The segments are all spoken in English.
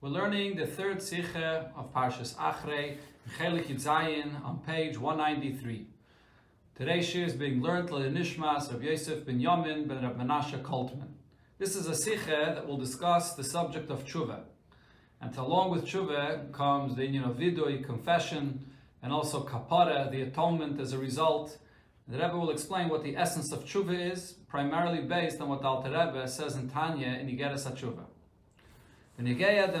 We're learning the third Sikha of Parshas Achrei, Chelik Yitzayin, on page 193. Today's shir is being learned by the Nishmas of Yosef ben Yamin ben Rab Menashe Koltman. This is a Sikha that will discuss the subject of tshuva. And along with tshuva comes the union of vidui, confession, and also kapara, the atonement as a result. The Rebbe will explain what the essence of tshuva is, primarily based on what the Alter Rebbe says in Tanya in Igeres HaTshuva. Regarding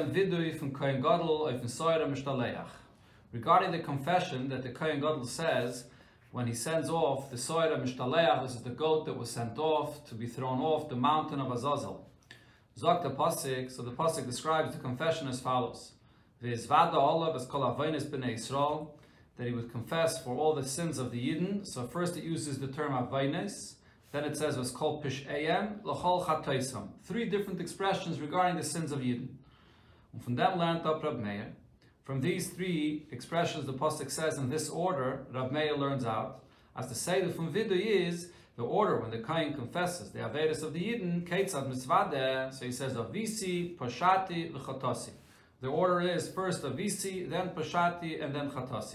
the confession that the Kohen Gadol says when he sends off the Soira Mishtaleach, this is the goat that was sent off to be thrown off the mountain of Azazel. Zok the Pasik, so the Pasik describes the confession as follows. V'izvada Yisrael, that he would confess for all the sins of the Yidden. So first it uses the term avainis, then it says was called pishayim l'chol chatoisam. Three different expressions regarding the sins of Yidden. And from them learned up Rab Meir. From these three expressions, the pasuk says in this order, Rab Meir learns out. As the seder from Vidu is the order when the Kain confesses the Averis of the Yidden, Ketzad Mitzvadeh, so he says Avisi, Pashati, L'chatasi. The order is first Avisi, then Pashati, and then Chatasi.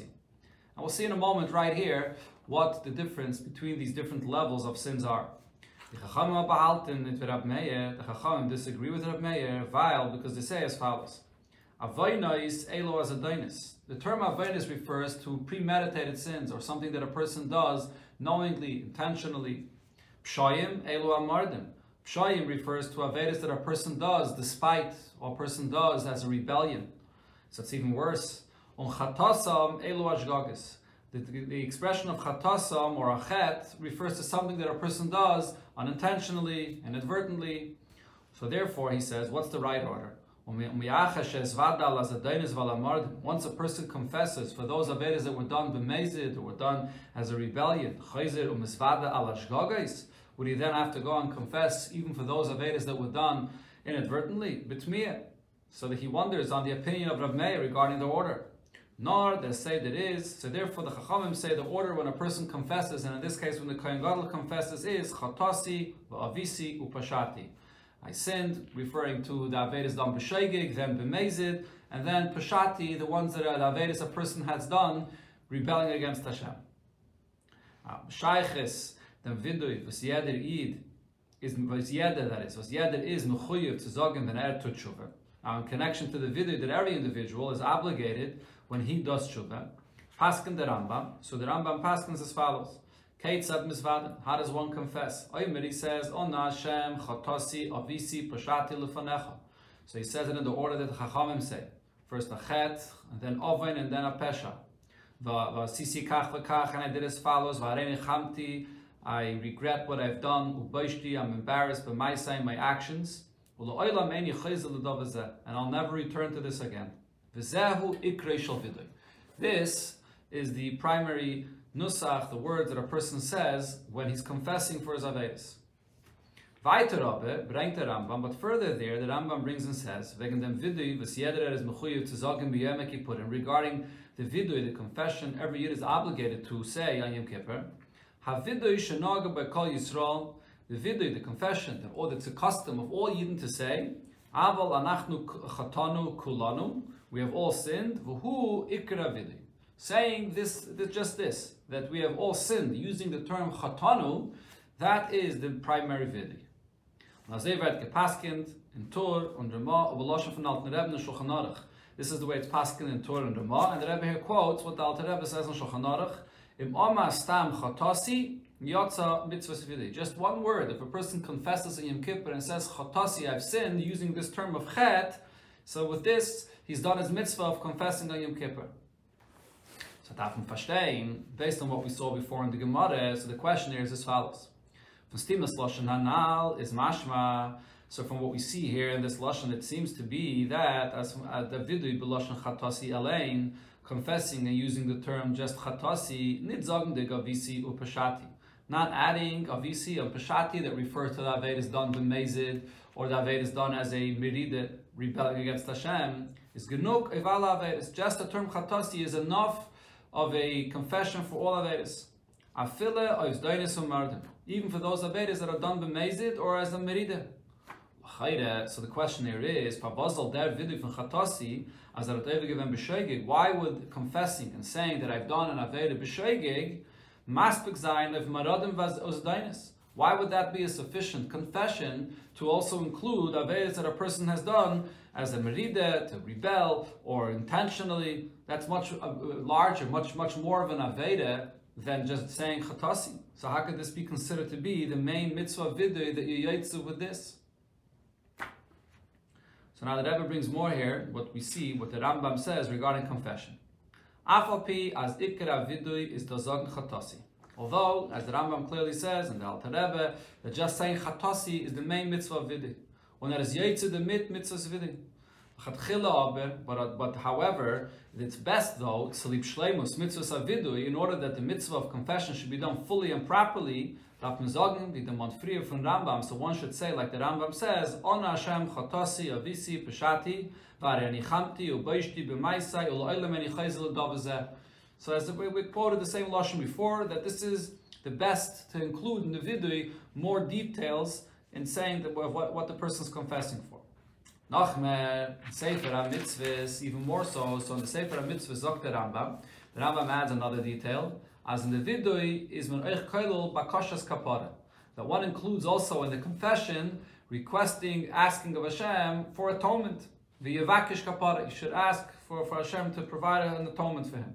And we'll see in a moment right here what the difference between these different levels of sins are. The Chachamim behalten with Rab Meir, the Chachamim disagree with Rab Meir, vile, because they say as follows. Avoinais elo as The term avoinais refers to premeditated sins or something that a person does knowingly, intentionally. Pshayim elo amardim. Pshayim refers to avedis that a person does despite or a person does as a rebellion. So it's even worse. On chatasam elo. The, the, expression of chatasam or achet refers to something that a person does unintentionally, inadvertently. So therefore, he says, what's the right order? Once a person confesses for those avedas that were done b'mezid or were done as a rebellion, would he then have to go and confess even for those avedas that were done inadvertently? B'tmiyah. So that he wonders on the opinion of Rav Meir regarding the order. Nor they say that is. So therefore, the Chachamim say the order when a person confesses, and in this case, when the Kohen Gadol confesses, is chatasi, va'avisi, upashati. I sinned, referring to the Avedis done b'sheigig, then b'mezid, and then pashati, the ones that are the Avedis a person has done, rebelling against Hashem. Shayches, then vidui, was jeder id, is was jeder that is, was jeder is nuchuyev to zogin den er in connection to the vidui that every individual is obligated when he does tshuva, paskin the Rambam, so the Rambam paskins as follows. Keitzad misvadim. How does one confess? Oimer, he says, Ona Hashem, Chatosi, Avisi, Pashati, Lufanecha. So he says it in the order that the Chachamim say. First a chet, and then oven, and then a pesha. Sisi kach v'kach, and I did as follows. V'areni chamti, I regret what I've done. Ubayshti, I'm embarrassed by my saying, my actions. And I'll never return to this again. This is the primary nusach, the words that a person says when he's confessing for his Rambam, but further there, the Rambam brings and says, er and regarding the Vidui, the confession, every year is obligated to say on Yom Kippur, Kol the Vidui, the confession, that or it's a custom of all Yidden to say, aval anachnu chatanu kulanu, we have all sinned, v'hu ikra Vidui saying this, this, just this, that we have all sinned, using the term chatanu, that is the primary vidi. In Tur. This is the way it's paskind in Tur and Rama, and the Rebbe here quotes what the Alter Rebbe says in Shulchan Aruch, Im stam chatasi vidi. Just one word. If a person confesses in Yom Kippur and says chatasi, I've sinned, using this term of chet, so with this, he's done his mitzvah of confessing on Yom Kippur. So man verstehen, based on what we saw before in the Gemara, so the question here is as follows. Von Stimas Lashon Hanal is mashma, so from what we see here in this Lashon, it seems to be that, as uh, the Vidui B'Lashon Chatasi Alein, confessing and using the term just Chatasi, sagen de Upashati. Not adding Avisi or Pashati that refers to the Aved is done b'mezid, or the Aved is done as a Merida, rebelling against Hashem, is genug Evala Avedas. Just the term Chatasi is enough of a confession for all Averis. Afile ois doinis umardim. Even for those Averis that are done b'mezid or as a merida. So the question here is, der Vidu von Chatasi, as er given b'shoigig, why would confessing and saying that I've done an Aveda b'shoigig, maspik zayin of maradim vaz ozdainis? Why would that be a sufficient confession to also include Avedas that a person has done as a merida, to rebel, or intentionally? That's much uh, larger, much, much more of an Aveda than just saying Chatasi. So how could this be considered to be the main mitzvah vidui that you yaitzu with this? So now the Rebbe brings more here, what we see, what the Rambam says regarding confession. Afalpi as ikra vidui is dozog chatasi. Although, as the Rambam clearly says, and the Alter Rebbe, that just saying chatasi is the main mitzvah of. When there is yaitzu the mit mitzvah vidui. But, uh, but however, it's best though, salib shleimus mitzvah vidui, in order that the mitzvah of confession should be done fully and properly, darf man sagen, wie der von Rambam, so one should say, like the Rambam says, Ona Hashem chotasi avisi peshati, vare anichamti ubeishti b'maisai ulo'ilem enichayzel dobazeh. So as we, we quoted the same Lashon before, that this is the best to include in the vidui more details in saying that what, what the person is confessing for. Nachmer, Sefer HaMitzvahs, even more so, so in the Sefer HaMitzvahs, Dr. Rambam, the Rambam adds another detail, as in the vidui is man eich koilul bakashas kapara. That one includes also in the confession requesting, asking of Hashem for atonement. The yavakish kapara, you should ask for, for Hashem to provide an atonement for him.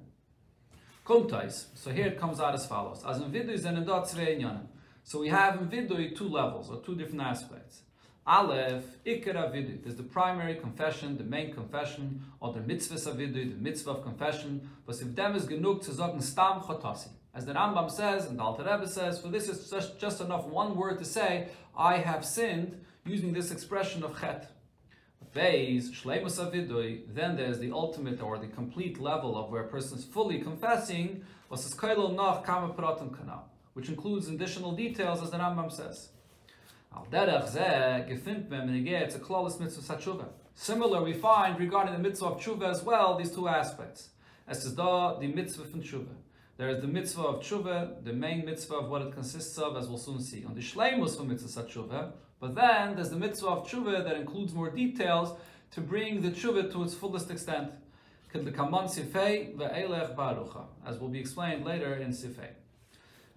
Kumtais. So here it comes out as follows. As in vidui an So we have in vidui two levels or two different aspects. Aleph, Ikara Vidui. There's the primary confession, the main confession, or the mitzvah of Vidui, the mitzvah of confession. But if them is genug to sagen Stam Chotasi. As the Rambam says, and the Alter Rebbe says, for this is just, just enough one word to say, I have sinned, using this expression of Chet. Shleimus Avidui, then there's the ultimate or the complete level of where a person is fully confessing, which includes additional details, as the Rambam says. Similar, we find regarding the mitzvah of tshuva as well these two aspects. As is the, the mitzvah from tshuva. There is the mitzvah of tshuva, the main mitzvah of what it consists of, as we'll soon see. On the shleimus from mitzvah tshuva, but then there's the mitzvah of tshuva that includes more details to bring the tshuva to its fullest extent. As will be explained later in Sifei.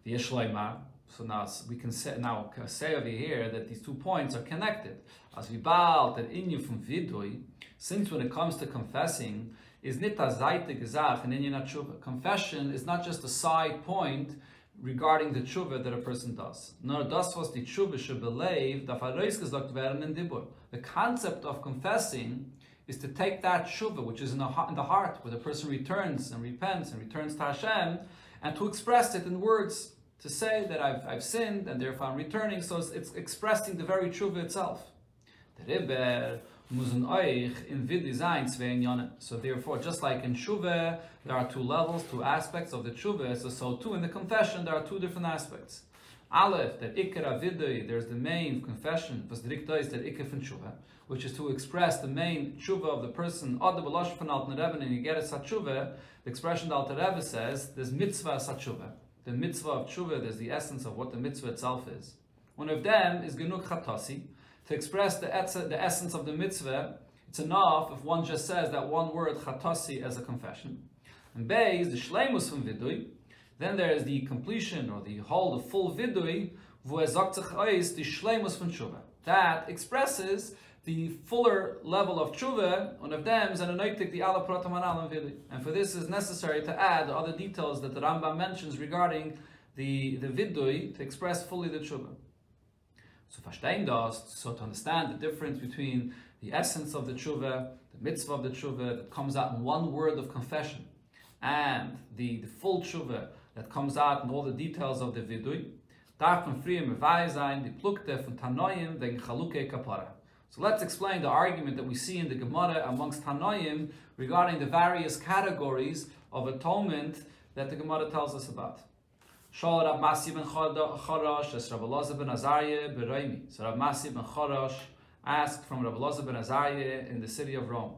The Yeshleimah, so now we can say, now say over here that these two points are connected. As we baal that inyu from vidui, since when it comes to confessing, is nita zaite gezach and inyan. Confession is not just a side point regarding the tshuva that a person does. Nor das was die tshuva should believe da gesagt werden in dibur. The concept of confessing is to take that tshuva, which is in the, in the heart, where the person returns and repents and returns to Hashem, and to express it in words to say that I've, I've sinned and therefore I'm returning, so it's, it's expressing the very tshuva itself. So therefore, just like in tshuva, there are two levels, two aspects of the tshuva, so, so too in the confession, there are two different aspects. Aleph, that ikra vidui, there's the main confession, was dirikta is that ikra from tshuva, which is to express the main tshuva of the person, od the balash from al and you get a satshuva, the expression that Alter Rebbe says, there's mitzvah satshuva the mitzvah of tshuva, there's the essence of what the mitzvah itself is. One of them is genuk chatasi, to express the, the essence of the mitzvah. It's enough if one just says that one word chatasi as a confession. And Bay is the shleimus from vidui. Then there is the completion or the whole, the full vidui, the shleimus from tshuva. That expresses the fuller level of tshuva, one of them is an anoitik the ala pratamanal vili. And for this is necessary to add other details that the Rambam mentions regarding the, the vidui to express fully the tshuva. So verstehen das, so to understand the difference between the essence of the tshuva, the mitzvah of the tshuva that comes out in one word of confession, and the, the full tshuva that comes out in all the details of the vidui, darf man früher mevai sein, die plukte von Tanoim wegen Chaluke Kapara. So let's explain the argument that we see in the Gemara amongst Tanoim regarding the various categories of atonement that the Gemara tells us about. Shal Rab Masi ben Charash, as Rab Elazar ben Azariah bereimi. So Rab Masi ben Charash asked from Rab Elazar ben Azariah in the city of Rome.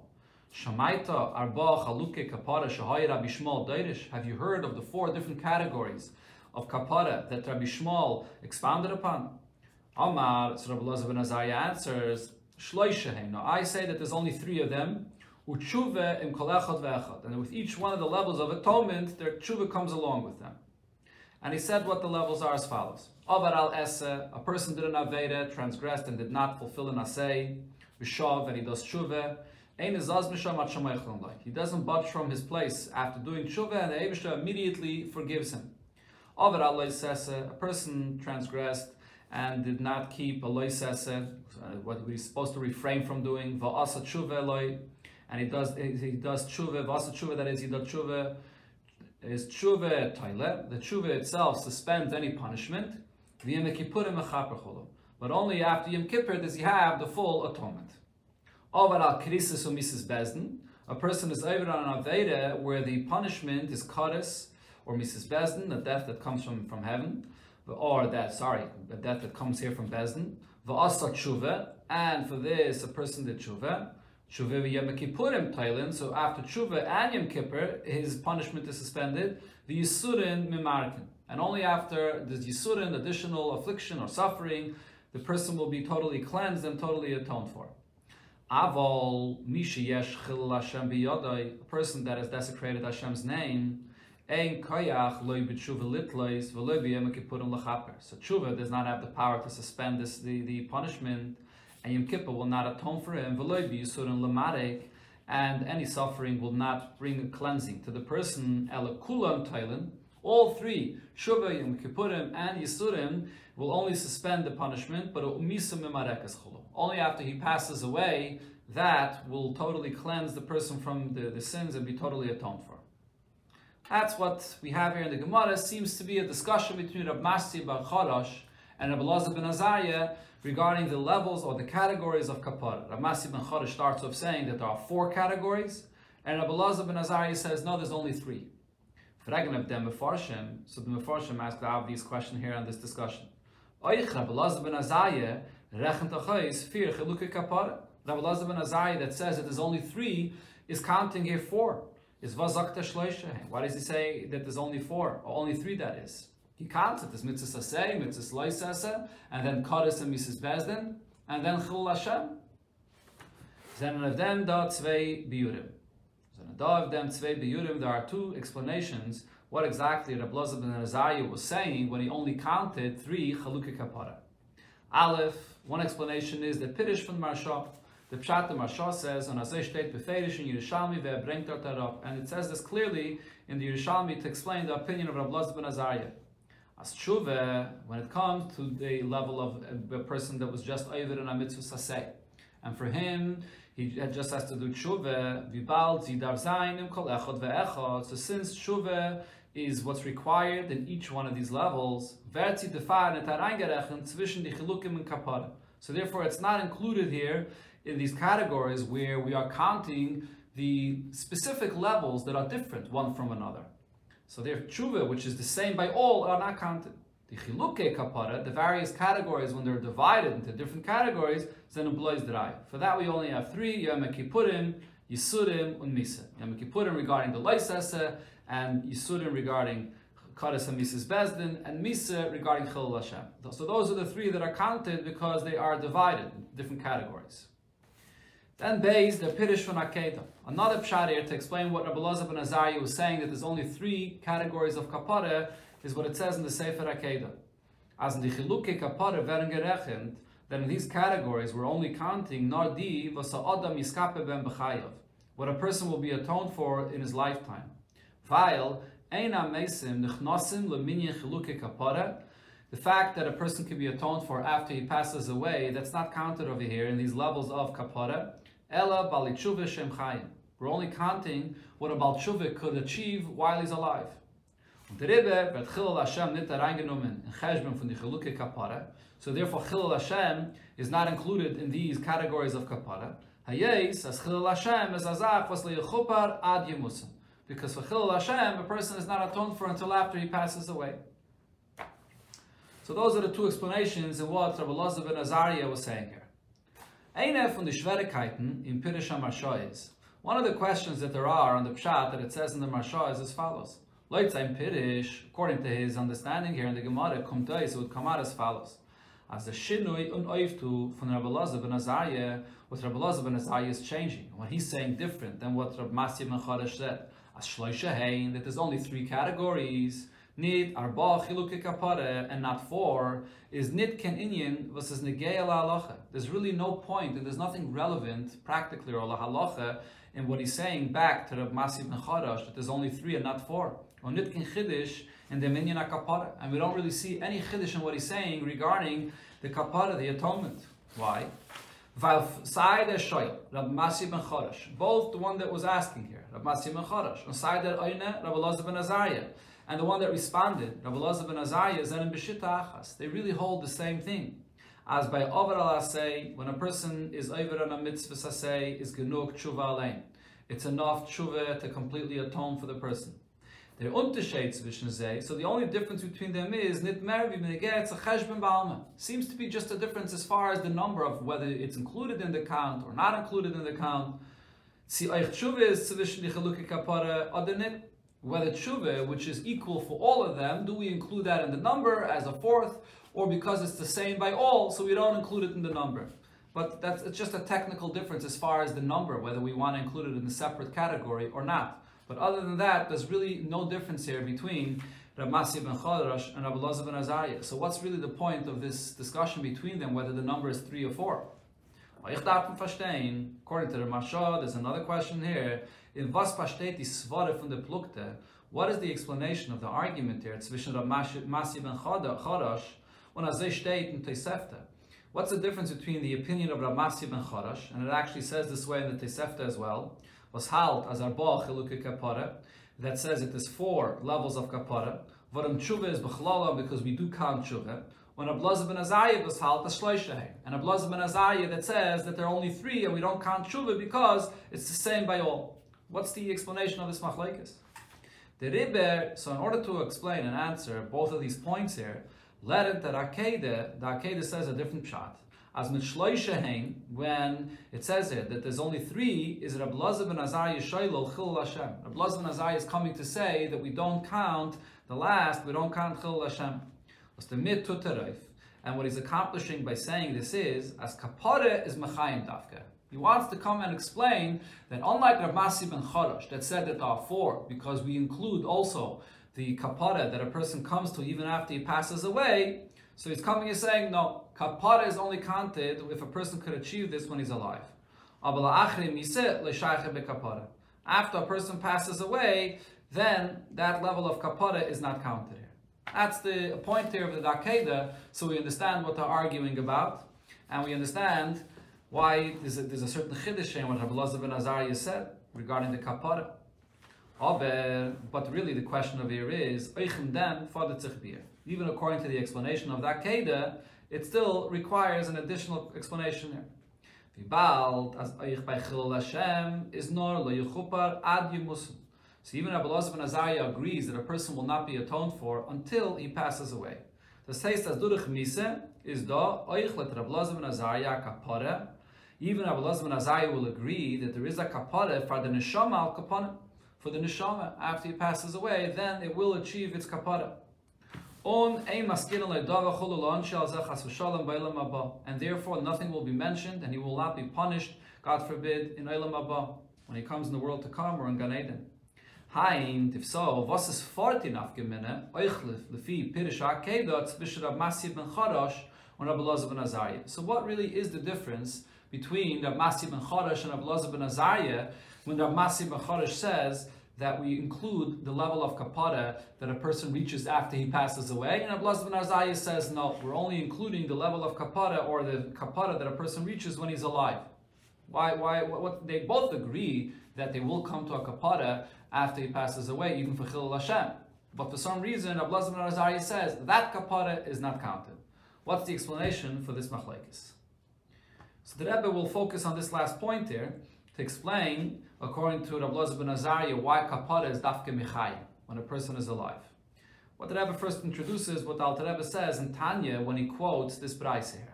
Shamaita arba chaluke kapara shahay Rabbi Shmuel Deirish. Have you heard of the four different categories of kapara that Rabbi Shmuel expounded upon? Amar, so Rabbi Elazar ben Azariah answers, Shloishahem. Now I say that there's only three of them. Utshuva im kol echad ve'echad. And with each one of the levels of atonement, their tshuva comes along with them. And he said what the levels are as follows. Avar al esse, a person did an aveda, transgressed and did not fulfill an asay. Vishav, and he does shamaychlon He doesn't budge from his place after doing tshuva, and the Eibishter immediately forgives him. Al a person transgressed and did not keep a loisese, uh, what we're supposed to refrain from doing, va'asa tshuva and he does he does tshuva, va'asa tshuva, that is, he does tshuva, is tshuva toile, the tshuva itself suspends any punishment, but only after Yom Kippur does he have the full atonement. Over al krisis a person is over on an aveda where the punishment is kadis or mises bezdin, the death that comes from, from heaven, or that, sorry, the death that comes here from Bezdin, v'asa tshuva, and for this, a person did tshuva, tshuva v'yom kippurim tailin, so after tshuva and Yom Kippur, his punishment is suspended, the yisurin mimarkin. And only after the yisurin, additional affliction or suffering, the person will be totally cleansed and totally atoned for. Avol mishi yesh chil Hashem biyodai, a person that has desecrated Hashem's name, Ein koyach loy b'tshuva litlois v'loy b'yom kippurim l'chaper. So tshuva does not have the power to suspend this, the, the punishment, and Yom Kippur will not atone for him. V'loy and any suffering will not bring a cleansing to the person. Ela kulam tailin. All three, Shuva, Yom Kippurim, and Yisurim, will only suspend the punishment, but only after he passes away, that will totally cleanse the person from the, the sins and be totally atoned for. That's what we have here in the Gemara. Seems to be a discussion between Rab Masi Bar Charash and Rab ben Azariah regarding the levels or the categories of kapara. Rab Masi ben Charash starts off saying that there are four categories, and Rab Elazar ben Azariah says no, there's only three. So the Mefarshim ask the obvious question here on this discussion. Oich Rab Elazar ben Azariah rechent achayis fear cheluke kapara. Rab Elazar ben Azariah that says that there's only three is counting here four is vazakta. Why does he say that there's only four, or only three that is? He counts it. There's mitzvah saseh, mitzvah loisase, and then kadis and mises Bezdin, and then chil Hashem. Then of them da tzvei biyurim. Da of them tzvei biyurim. There are two explanations what exactly Rabbi Lazar ben Azariah was saying when he only counted three chalukah kapara. Aleph. One explanation is that Piddish from Marsha the Pshat the Marsha says on Azay Shteit Beferish in Yerushalmi ve'brengt dort and it says this clearly in the Yerushalmi to explain the opinion of Rabbi Lazar ben Azariah. As tshuva, when it comes to the level of a person that was just over in a mitzvah saseh, and for him, he just has to do tshuva, vibal zidav zainim kol echad ve'echad. So since tshuva is what's required in each one of these levels, verzi defar net zwischen die chilukim and kapara. So therefore, it's not included here in these categories where we are counting the specific levels that are different one from another. So their tshuva, which is the same by all, are not counted. The chiluke kapara, the various categories, when they're divided into different categories, then employs drai. For that we only have three, Yom Kippurim, Yisurim, and Misa. Yom Kippurim regarding the Laisese, and Yisurim regarding and mises Bezdin, and Misa regarding Chil Hashem. So those are the three that are counted because they are divided in different categories. Then Beis, the Pirish from Akeda. Another pshat here to explain what Rabbi Lazar ben Azariah was saying that there's only three categories of kapara is what it says in the Sefer Akeda. As in the Chiluke kapara gerechnet, then in these categories we're only counting nardi vasa adam yiskape ben b'chayav, what a person will be atoned for in his lifetime. While eina mesim nechnosim leminyan chiluke kapara, the fact that a person can be atoned for after he passes away, that's not counted over here in these levels of kapara. Ella shem. We're only counting what a baltshuva could achieve while he's alive. So therefore, Chilul Hashem is not included in these categories of kapara. As Chilul Hashem azach was ad yemusim. Because for Chilul Hashem, a person is not atoned for until after he passes away. So those are the two explanations in what Rabbi Lazar ben Azariah was saying here. Eine von den Schwierigkeiten in Pirish HaMarsha one of the questions that there are on the Pshat that it says in the Marsha is as follows. Leutzaim Pirish, according to his understanding here in the Gemara, Kumtais would come out as follows. as the Shinui un Oiftu from Rabbi Lazar ben Azariah, what Rabbi Lazar ben Azariah is changing. When he's saying different than what Rabbi Masya ben Chodesh said, as Shloisha Hein, that there's only three categories, Nid arba chiluke kapare and not four is nit ken inyan versus negei halacha. There's really no point and there's nothing relevant practically or la halacha in what he's saying back to the Masib ben that there's only three and not four. Or nit ken chiddush in the minyan kapara, and we don't really see any chiddush in what he's saying regarding the kapara, the atonement. Why? Er Both the one that was asking here, Rab Masib ben Chadash, and side er that Oyne, Rab Elazar ben Azariah and the one that responded, Rabbi Lazar ben Azariah, Zenim B'shita Achas. They really hold the same thing. As by Over al say, when a person is over on a mitzvah say, is genug tshuva alein. It's enough tshuva to completely atone for the person. They're unterschied zwischen sie, so the only difference between them is nit mervi it's a cheshbon ba'alma. Seems to be just a difference as far as the number of whether it's included in the count or not included in the count. See, eich tshuva is zwischen die kapara, oder nit whether tshuva, which is equal for all of them, do we include that in the number as a fourth, or because it's the same by all, so we don't include it in the number? But that's it's just a technical difference as far as the number, whether we want to include it in a separate category or not. But other than that, there's really no difference here between Rav Masya ben Chodrash and Rav Elazar ben Azariah. So what's really the point of this discussion between them, whether the number is three or four? According to the Marsha, there's another question here. In was versteht die Svare von der Plukte? What is the explanation of the argument here zwischen Masi ben Chorash und as steht in Tosefta? What's the difference between the opinion of Rav Masi ben Chorash, and it actually says this way in the Tosefta as well, was halt as arba chiluke kapara, that says it is four levels of kapara, Varam tshuva is b'chlala because we do count tshuva, when a Blaza ben Azariah was halt, a shloishahe. And a Blaza ben Azariah that says that there are only three and we don't count tshuva because it's the same by all. What's the explanation of this machlekes? The Rebbe, so in order to explain and answer both of these points here, let it that Akeda, the Akeda says a different shot. As mit shloishahein, when it says here that there's only three, is Rab Lazar ben Azariah Chil Hashem. Rab ben Azariah is coming to say that we don't count the last, we don't count Chil Hashem. What's the tutarif? And what he's accomplishing by saying this is, as kapare is mechayim dafka. He wants to come and explain that unlike Rav Masi ben Charash that said that there are four, because we include also the kapara that a person comes to even after he passes away, so he's coming and saying, no, kapara is only counted if a person could achieve this when he's alive. After a person passes away, then that level of kapara is not counted here. That's the point here of the Dakeda, so we understand what they're arguing about, and we understand why there's a, there's a certain chiddush in what Rabbi Lazar ben Azariah said regarding the kapara. But really the question of here is, even according to the explanation of that Keda, it still requires an additional explanation here. Vibald, as Eich by Chil Hashem, is nor lo yuchupar ad yumusum. So even Rabbi Lazar ben Azariah agrees that a person will not be atoned for until he passes away. The says as Durich Mise is da Eich let Rabbi Lazar ben Azariah kapara even Rabbi Lazar ben Azariah will agree that there is a kapara for the neshama al kapara. For the neshama, after he passes away, then it will achieve its kapara. And therefore nothing will be mentioned and he will not be punished, God forbid, in Eilam Abba, when he comes in the world to come or in Gan Eden. If so, was is fort in afgemene, euchlif, lefi, pirish ha-kedot, zwischen Rab ben Charash and Rabbi ben Azariah. So what really is the difference between Rav Masi ben Chodesh and Rav ben Azariah, when Rav Masi ben Chodesh says that we include the level of kapara that a person reaches after he passes away, and Rav Lazar ben Azariah says no, we're only including the level of kapara or the kapara that a person reaches when he's alive. Why? Why? What, what, they both agree that they will come to a kapara after he passes away, even for Chil Hashem. But for some reason, Rav Lazar ben Azariah says that kapara is not counted. What's the explanation for this machlekes? So the Rebbe will focus on this last point here to explain, according to Rabbi ben Azariah, why kapara is dafke michai when a person is alive. What the Rebbe first introduces, what the Alter Rebbe says in Tanya when he quotes this brayse here.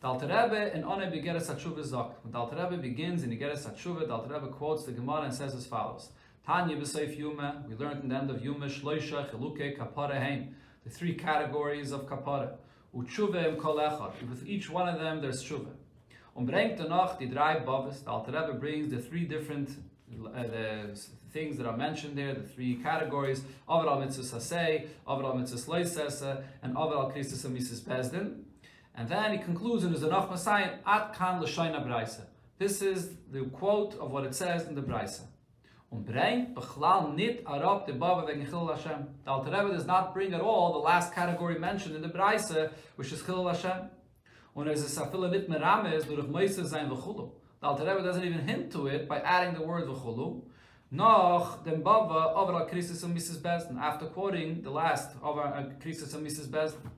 The Alter Rebbe in One Begeres Hatshuva Zok. When the Alter Rebbe begins in Begeres Hatshuva, the Alter Rebbe quotes the Gemara and says as follows: Tanya b'seif Yuma. We learned in the end of Yuma Shloisha Cheluke Kapara Heim. The three categories of kapara. Utshuva im kol echad. With each one of them, there's tshuva. Und bringt er noch die drei Bavas. The Alter Rebbe brings the three different uh, the things that are mentioned there, the three categories, Avar mitzvah saseh, Avar mitzvah loisese, and Avar kristus mises bezdin. And then he concludes in his Anach Masayim, At kan braisa. This is the quote of what it says in the braisa. Und bringt bechlal nit arab de baba wegen Chil Hashem. The Alter Rebbe does not bring at all the last category mentioned in the braisa, which is Chil Hashem. Und es ist afila nit merames durch Meise sein v'chulu. The Alter Rebbe doesn't even hint to it by adding the word v'chulu. Noch dem Baba over krisus and mises Besden, after quoting the last over krisus uh, and mises Besden.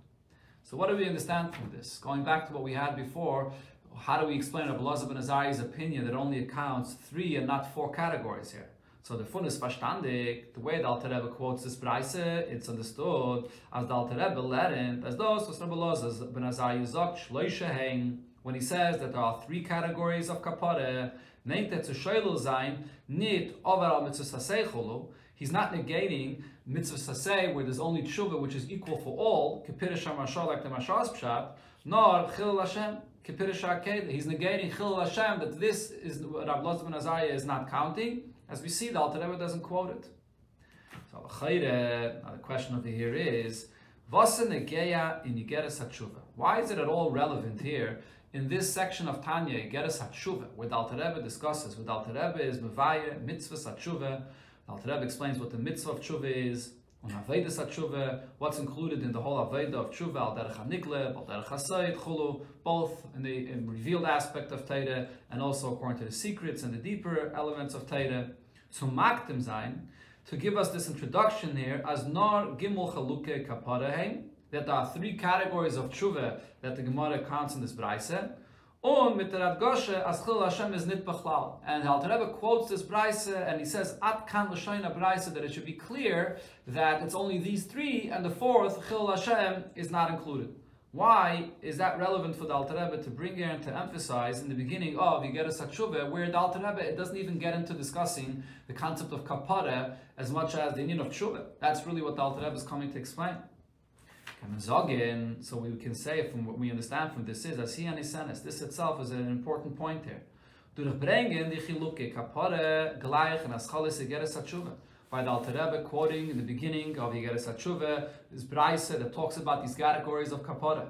So what do we understand from this? Going back to what we had before, how do we explain Rabbi Lazar Azari's opinion that only accounts three and not four categories here? So the fun is verstandig, the way the Alter Rebbe quotes this Braise, it's understood as the Alter Rebbe lernt, as those was Lazar ben Azari sagt, shloisha hein, when he says that there are three categories of kapare, nehmt er zu shoylu sein, nit overall mitzvah sasei he's not negating mitzvah sasei where there's only tshuva which is equal for all, kepirish hamashal like the Mashal's pshat, nor chil Hashem, kepirish He's negating chil Hashem that this is what Rabbi Lazar ben Azariah is not counting, as we see, the Alter Rebbe doesn't quote it. So the question over here is, Why is it at all relevant here in this section of Tanya, Igeres HaTshuva, where the Alter Rebbe discusses, where the Alter Rebbe is Mevaya, Mitzvah HaTshuva, the Alter Rebbe explains what the Mitzvah of Tshuva is, on Aveda HaTshuva, what's included in the whole Aveda of Tshuva, Al Derech HaNikle, Al Derech HaSayid, Chulu, both in the in revealed aspect of Teire, and also according to the secrets and the deeper elements of Teire, to Maktim Zain, to give us this introduction here, as Nar Gimel Chaluke Kaparaheim, that there are three categories of tshuva that the Gemara counts in this brayse. And the Alter Rebbe quotes this brayse, and he says, At kan l'shoyna brayse, that it should be clear that it's only these three, and the fourth, Chil Hashem, is not included. Why is that relevant for the Alter Rebbe to bring here and to emphasize in the beginning of Yigeres HaTshuva, where the Alter Rebbe it doesn't even get into discussing the concept of kapara as much as the union of Tshuva. That's really what the Alter Rebbe is coming to explain. So we can say from what we understand from this is as he his this itself is an important point here. Durch bringen die Chiluke kapare gleich and as chalis Yigeres HaTshuva by the Alter Rebbe quoting in the beginning of Yigeres HaTshuva, this Braise that talks about these categories of kapara.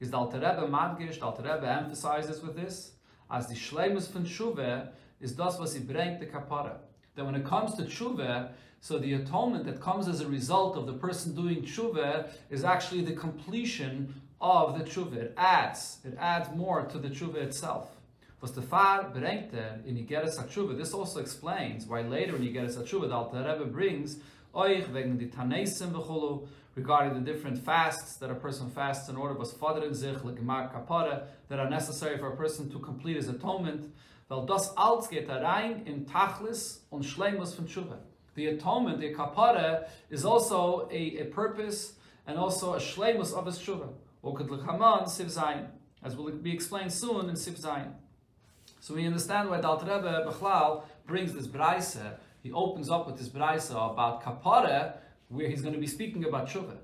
Is the Alter Rebbe madgish, the Alter Rebbe emphasizes with this, as the Shleimus von Tshuva is thus was he bring the kapara. That when it comes to Tshuva, so the atonement that comes as a result of the person doing tshuva is actually the completion of the tshuva. It adds, it adds more to the tshuva itself. Was the far in HaTshuva, this also explains why later in Igeres HaTshuva the Alter Rebbe brings oich wegen die Tanesim regarding the different fasts that a person fasts in order was fadrin sich legemar kapara that are necessary for a person to complete his atonement. Weil das alles geht rein in Tachlis und Schleimus von Tshuva the atonement, the kapara, is also a, a purpose and also a shleimus of his tshuva. As will be explained soon in Siv Zayin. So we understand why Dal Rebbe Bechlal brings this braise. He opens up with this braise about kapara, where he's going to be speaking about tshuva.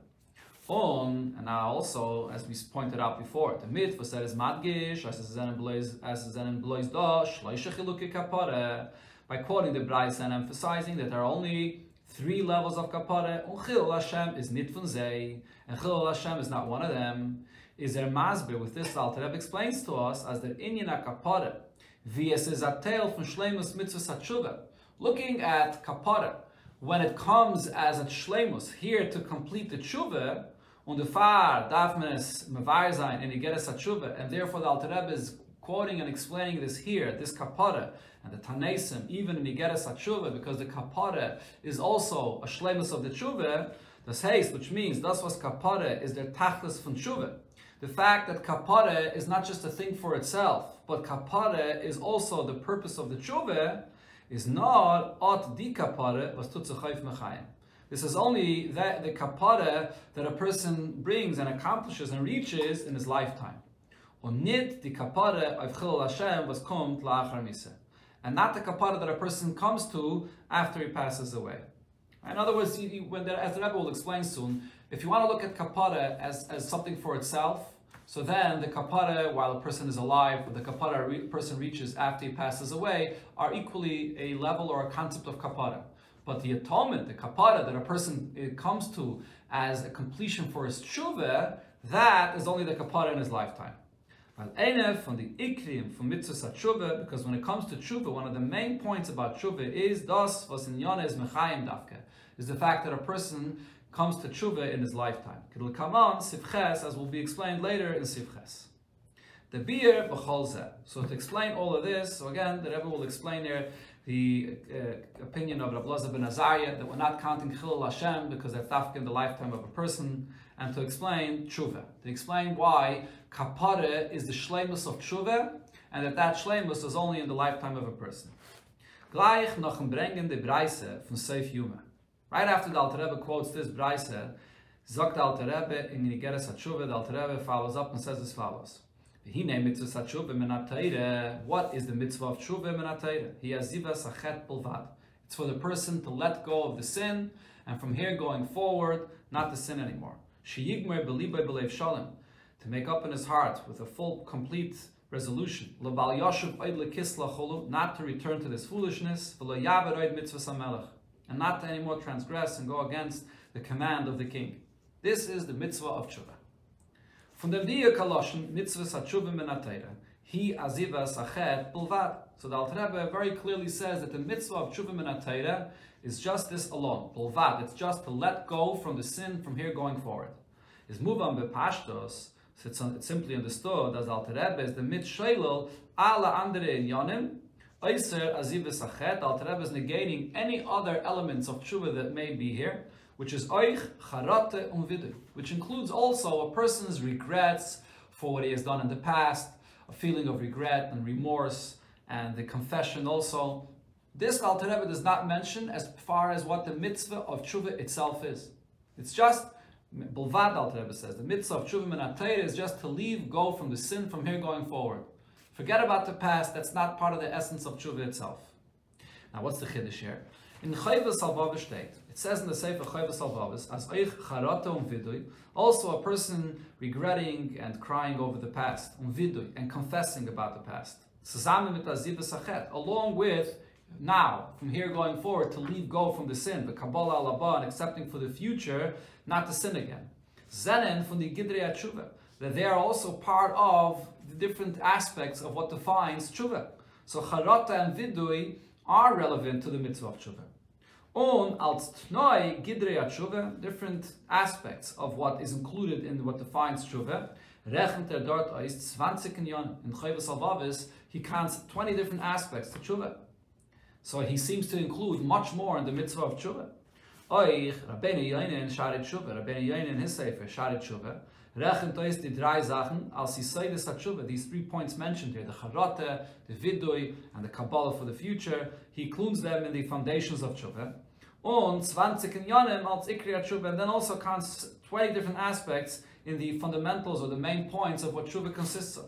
On and now also, as we pointed out before, the mitzvah said is madgish, as is zen blois dosh, shloisha chiluki kapara by quoting the Braise and emphasizing that there are only three levels of kapara. And Chil Hashem is nit von zei, and Chil Hashem is not one of them. Is there masber with this? Alter Rebbe explains to us as the inyan kapara. Vies is a tale from Shlemus mitzvah satshuva. Looking at kapara, when it comes as a shlemus here to complete the tshuva, the far darf man es mevar sein in HaTshuva, and therefore the Alter Rebbe is quoting and explaining this here, this kapara, and the Tanesim, even in Igeres HaTshuva, because the kapara is also a shlemus of the tshuva, das heißt, which means das was kapara is their tachlis von tshuva. The fact that kapara is not just a thing for itself, but kapara is also the purpose of the tshuva, is not ot di kapara was tutzachayf mechayim. This is only that the kapara that a person brings and accomplishes and reaches in his lifetime. Und nit die kapara of Chil Hashem was kommt la'achar miseh and not the kapara that a person comes to after he passes away. In other words, when the, as the Rebbe will explain soon, If you want to look at kapara as, as something for itself, so then the kapara, while a person is alive, the kapara a re- person reaches after he passes away, are equally a level or a concept of kapara. But the atonement, the kapara that a person it comes to as a completion for his tshuva, that is only the kapara in his lifetime. Al Enef from the Ikrim from mitzvah tshuva, because when it comes to tshuva, one of the main points about tshuva is das was in mechayim dafke, is the fact that a person comes to tshuva in his lifetime. It'll come on as will be explained later in sifches. The beer b'cholzeh. So to explain all of this, so again, the Rebbe will explain there the uh, opinion of Rabbi Lazar ben Azariah that we're not counting Chilul Hashem because that's dafka in the lifetime of a person, and to explain tshuva, to explain why kapara is the shlemus of tshuva, and that that shlemus is only in the lifetime of a person. Gleich ein brengen de Breise von Seif Yuma. Right after the Alter Rebbe quotes this Breise, sagt the Alter Rebbe in Nigeres HaTshuva, the Alter Rebbe follows up and says as follows. Hine mitzvah tshuva min What is the mitzvah of tshuva min He has ziva sachet bulvad. It's for the person to let go of the sin, and from here going forward, not to sin anymore. Sheyigmer belibay belev shalom. To make up in his heart with a full, complete resolution. Not to return to this foolishness. And not to anymore transgress and go against the command of the king. This is the mitzvah of tshuva. Von dem die Kaloschen mitzvahs he aziva sachet bulvad. So the Alter Rebbe very clearly says that the mitzvah of tshuva min is just this alone, bulvad. It's just to let go from the sin from here going forward. Is muvam bepashtos, so it's, it's simply understood as Alter Rebbe is the mitzshelel ala andere yonim, Eiser aziva sachet, Alter Rebbe is negating any other elements of tshuva that may be here, which is oich, charate, and which includes also a person's regrets for what he has done in the past, a feeling of regret and remorse, and the confession also. This Alter Rebbe does not mention as far as what the mitzvah of tshuva itself is. It's just Says the mitzvah of tshuva minatayr is just to leave, go from the sin from here going forward. Forget about the past. That's not part of the essence of tshuva itself. Now, what's the chiddush here? In Chayvus Alvavish state, it says in the Sefer Chayvus Alvavish, as Eich Charata um Vidui, also a person regretting and crying over the past, um Vidui, and confessing about the past. Along with now, from here going forward, to leave go from the sin, the Kabbalah Alaba, and accepting for the future, not to sin again. Zenen from the Gidrei Tshuva, that they are also part of the different aspects of what defines Tshuva. So Charata and Vidui are relevant to the mitzvah of tshuva. On als tnoi gidrei tshuva, different aspects of what is included in what defines tshuva. Rechnet er dort is 20 Kinyon. In Chayvus Alvavis, he counts 20 different aspects to tshuva. So he seems to include much more in the mitzvah of tshuva. Oich, Rabbeinu Yoinen sharet tshuva. Rabbeinu in his sefer sharet tshuva. Rechnet is die drei Sachen, als Yisaitis HaTshuva, these three points mentioned here, the Charate, the Vidui, and the Kabbalah for the future, he includes them in the foundations of Tshuva. Und 20 in Yonim als Ikri Tshuva, and then also counts 20 different aspects in the fundamentals or the main points of what Tshuva consists of.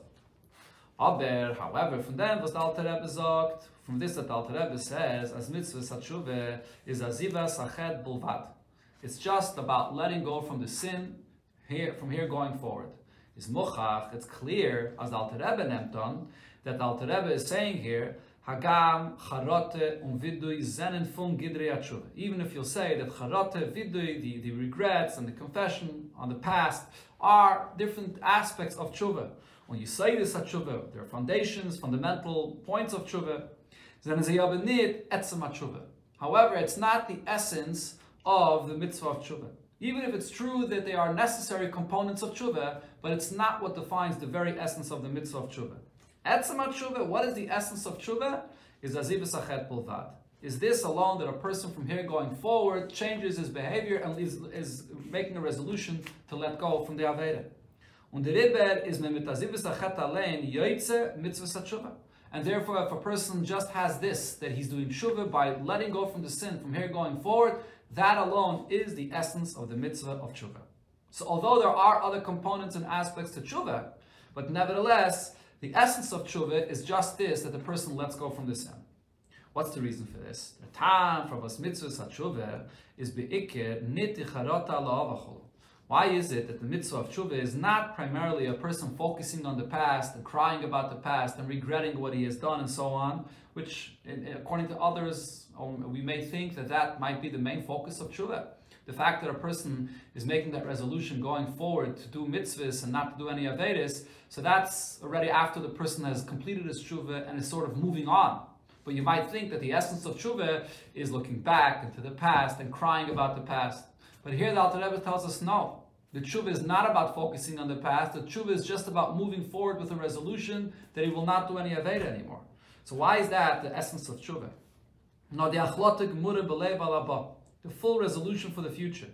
Aber, however, from them was the Alter Rebbe sagt, from this that the Alter Rebbe says, as mitzvah Satshuva is aziva sachet bulvad. It's just about letting go from the sin here, from here going forward. Is mochach, it's clear, as the Alter Rebbe nemt that the Alter Rebbe is saying here, Hagam, charote, um vidui, zenen fun gidrei atshuva. Even if you'll say that charote, vidui, the, the regrets and the confession on the past, are different aspects of tshuva. When you say this atshuva, there are foundations, fundamental points of tshuva. Then is a yabanid etzema tshuva. However, it's not the essence of the mitzvah of tshuva. Even if it's true that they are necessary components of tshuva, but it's not what defines the very essence of the mitzvah of tshuva. Etzamat tshuva, what is the essence of tshuva? Is azivas achet pulvad. Is this alone that a person from here going forward changes his behavior and is, is making a resolution to let go from the Aveda? Und the is mitzvah. And therefore, if a person just has this, that he's doing tshuva by letting go from the sin from here going forward, that alone is the essence of the mitzvah of tshuva. So although there are other components and aspects to tshuva, but nevertheless, the essence of tshuva is just this, that the person lets go from the sin. What's the reason for this? The time for was mitzvah is beikir nit Why is it that the mitzvah of tshuva is not primarily a person focusing on the past and crying about the past and regretting what he has done and so on, which, according to others, um, we may think that that might be the main focus of tshuva. The fact that a person is making that resolution going forward to do mitzvahs and not to do any avedis, so that's already after the person has completed his tshuva and is sort of moving on. But you might think that the essence of tshuva is looking back into the past and crying about the past. But here the Alter Rebbe tells us no. The tshuva is not about focusing on the past. The tshuva is just about moving forward with a resolution that he will not do any aveda anymore. So why is that the essence of tshuva? No, the achlotik the full resolution for the future.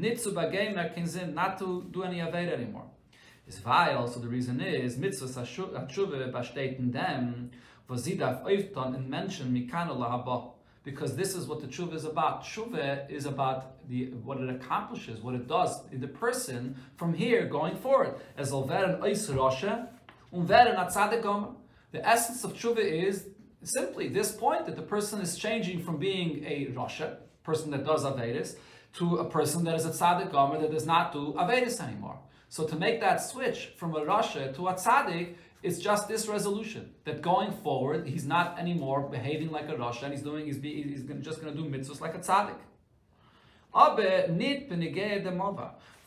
Nitzu bageimer kinzin not to do any aveda anymore. Is weil, so the reason is mitzvah tshuva besteht dem, darf öfton in Menschen mikano lahaba because this is what the tshuva is about. Tshuva is about the what it accomplishes, what it does in the person from here going forward. As alveren ois rosha, unveren. The essence of tshuva is simply this point that the person is changing from being a rosha, person that does avedis, to a person that is a tzaddik gomer that does not do avedis anymore. So to make that switch from a rasha to a tzaddik it's just this resolution that going forward, he's not anymore behaving like a Rosh, and he's doing, he's, be, he's just going to do mitzvahs like a tzaddik.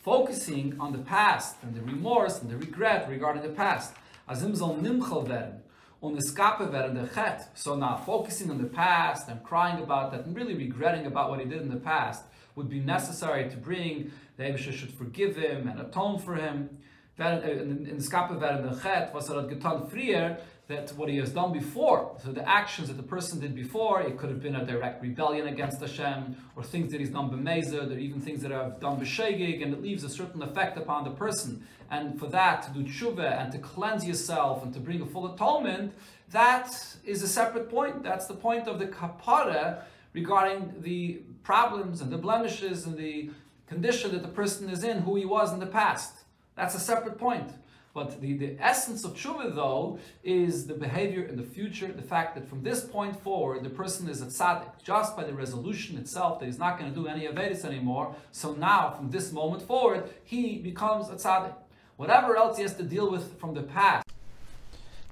Focusing on the past and the remorse and the regret regarding the past. on the scapegoat So now, focusing on the past and crying about that and really regretting about what he did in the past would be necessary to bring the Abisha should forgive him and atone for him in the skape werden the chet was er getan frier that what he has done before. So the actions that the person did before it could have been a direct rebellion against Hashem or things that he's done b'mezid or even things that have done b'shegig and it leaves a certain effect upon the person. And for that to do tshuva and to cleanse yourself and to bring a full atonement that is a separate point. That's the point of the kapara regarding the problems and the blemishes and the condition that the person is in who he was in the past that's a separate point. But the, the essence of tshuva, though, is the behavior in the future, the fact that from this point forward, the person is a tzaddik, just by the resolution itself that he's not going to do any avedis anymore. So now, from this moment forward, he becomes a tzaddik. Whatever else he has to deal with from the past.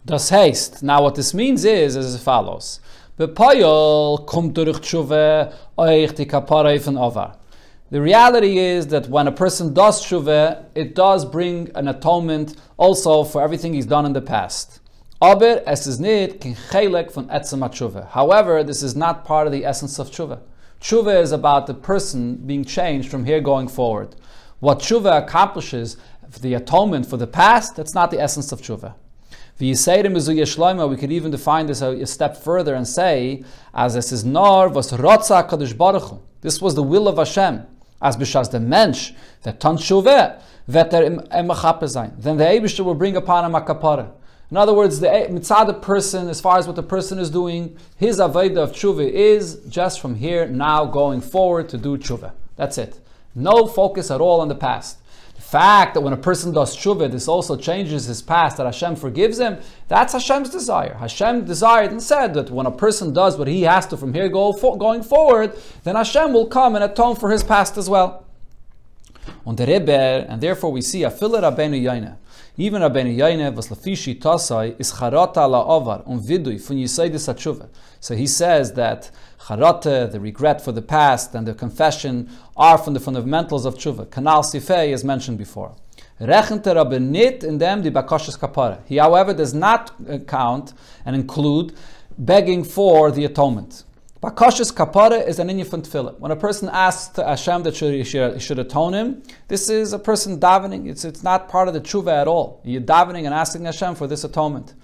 Das heißt, now what this means is as follows. Bepayol kommt tshuva euch die kapara von Ovar. The reality is that when a person does shuvah, it does bring an atonement also for everything he's done in the past. Aber es ist nicht kein Chelek von Etzem tshuva. However, this is not part of the essence of tshuva. Tshuva is about the person being changed from here going forward. What tshuva accomplishes, the atonement for the past, that's not the essence of tshuva. We could even define this a, a, step further and say, as this is nor was rotza kadosh baruch This was the will of Hashem as b'shas the mensch that tan shuveh vet er im sein. Then the Eibishter will bring upon him a kapara. In other words, the mitzad the person, as far as what the person is doing, his avodah of tshuva is just from here now going forward to do tshuva. That's it. No focus at all on the past fact that when a person does tshuva, this also changes his past, that Hashem forgives him, that's Hashem's desire. Hashem desired and said that when a person does what he has to from here go going forward, then Hashem will come and atone for his past as well. On the Rebbe, and therefore we see a filler Rabbeinu Yaina. Even Rabbeinu Yaina was lafishi tasai is charata la avar on um vidui fun yisaidis tshuva. So he says that charata, the regret for the past, and the confession are from the fundamentals of tshuva. Kanal sifei is mentioned before. Rechente Rabbe nit in them the bakashas kapara. He, however, does not uh, count and include begging for the atonement. Bakashas kapara is an inyan tefillah. When a person asks Hashem that should, should, should atone him, this is a person davening. It's, it's not part of the tshuva at all. You're davening and asking Hashem for this atonement.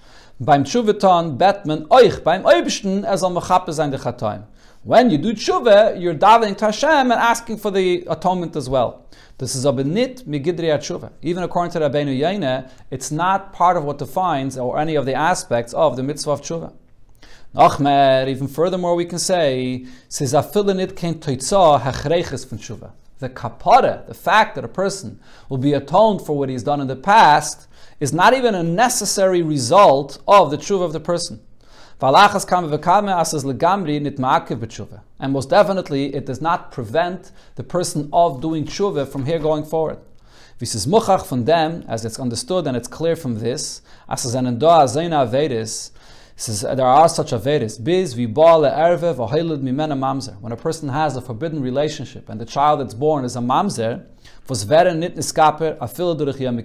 Beim betman oich beim oibishten as al mechape sein de. When you do tshuva, you're davening to Hashem and asking for the atonement as well. This is a benit migidri tshuva. Even according to Rabbeinu Yaina, it's not part of what defines or any of the aspects of the mitzvah of tshuva. Nachmer, even furthermore, we can say, says afilinit ken toitza hachreiches from tshuva. The kapara, the fact that a person will be atoned for what he's done in the past, is not even a necessary result of the tshuva of the person. And most definitely, it does not prevent the person of doing tshuva from here going forward. This is muchach from them, as it's understood and it's clear from this, as an endo avedis, says there are such avedis. Biz vibale erve v'hoilud mimena mamzer. When a person has a forbidden relationship and the child that's born is a mamzer, was vere nit niskaper afil durch on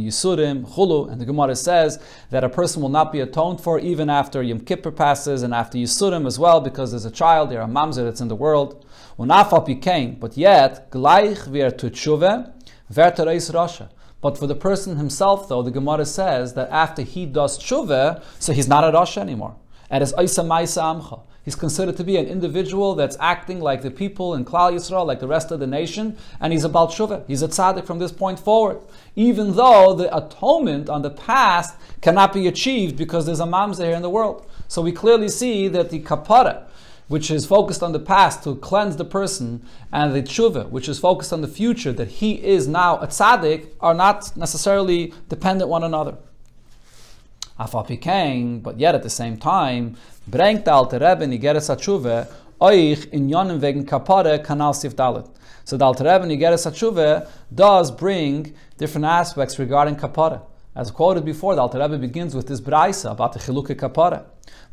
yisurim chulu. And the Gemara says that a person will not be atoned for even after Yom Kippur passes and after yisurim as well, because there's a child, there a mamzer that's in the world. Unafal pikein, but yet gleich vir to tshuva vertereis rasha. But for the person himself, though, the Gemara says that after he does tshuva, so he's not a rasha anymore. And it's Isa Maisa Amcha. He's considered to be an individual that's acting like the people in Klal Yisrael, like the rest of the nation, and he's about tshuva. He's a tzaddik from this point forward. Even though the atonement on the past cannot be achieved because there's a mamzer here in the world. So we clearly see that the kapara, which is focused on the past to cleanse the person, and the tshuva, which is focused on the future, that he is now a tzaddik, are not necessarily dependent one another. Afal but yet at the same time, brengt the Alter Rebbe in Igeres in yonim wegen kanal sif. So the Alter Rebbe in does bring different aspects regarding kapare. As quoted before, the Alter Rebbe begins with this braisa about the chiluke kapara.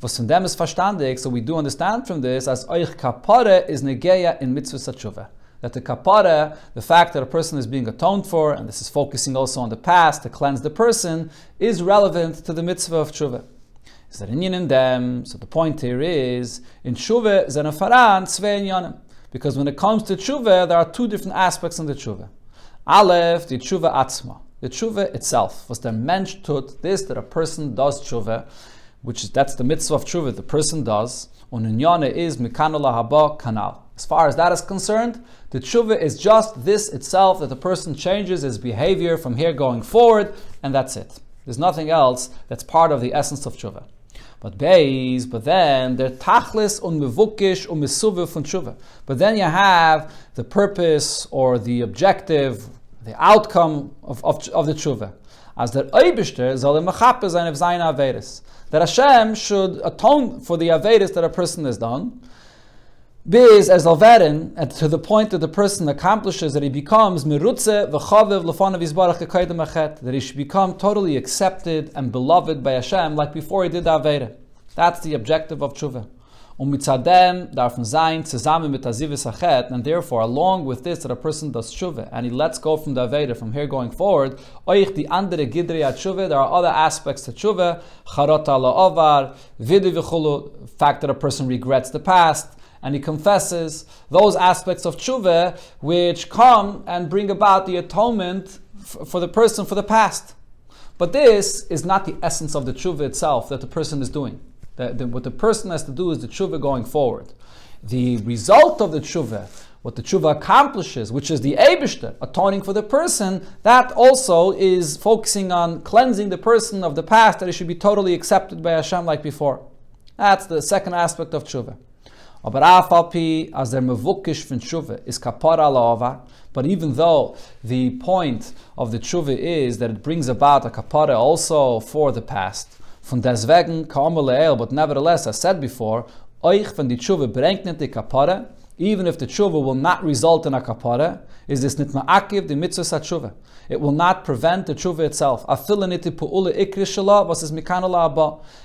Was von dem ist verstandig, so we do understand from this, as euch kapara is negeya in mitzvah tshuva that the kapara, the fact that a person is being atoned for, and this is focusing also on the past to cleanse the person, is relevant to the mitzvah of tshuva. Is that inyan in them? So the point here is in tshuva zenafaran tzvei because when it comes to tshuva, there are two different aspects in the tshuva. Aleph, the tshuva atzma, the tshuva itself was the mensch tut this that a person does tshuva, which is that's the mitzvah of tshuva the person does. Uninyana is mikanala haba kanal. As far as that is concerned, the tshuva is just this itself that the person changes his behavior from here going forward, and that's it. There's nothing else that's part of the essence of tshuva. But beis, but then the tachlis un mevukish un mesuve tshuva. But then you have the purpose or the objective, the outcome of, of, of the tshuva. As the Eibishter soll im Mechappe of seine Averis. That Hashem should atone for the Averis that a person has done, Biz as alverin, and to the point that the person accomplishes that he becomes merutze v'chaviv lefanav yizbarach kekaydem achet, that he should become totally accepted and beloved by Hashem like before he did the Aveda. That's the objective of tshuva. Um mitzadem darf sein zusammen mit azivis achet, and therefore along with this that a person does tshuva and he lets go from the Aveda from here going forward, oich the andere gidri tshuva, there are other aspects to tshuva, charot ala ovar, v'chulu, fact that a person regrets the past, and he confesses those aspects of tshuva which come and bring about the atonement f- for the person for the past. But this is not the essence of the tshuva itself that the person is doing. The, what the person has to do is the tshuva going forward. The result of the tshuva, what the tshuva accomplishes, which is the Eibishter, atoning for the person, that also is focusing on cleansing the person of the past, that he should be totally accepted by Hashem like before. That's the second aspect of tshuva. As mevukish tshuva is kapara. But even though the point of the tshuva is that it brings about a kapara also for the past, von deswegen kaum but nevertheless, as said before, euch von die tshuva nicht die kapara, even if the tshuva will not result in a kapara, is this nit ma'akiv the mitzvah tshuva. It will not prevent the tshuva itself.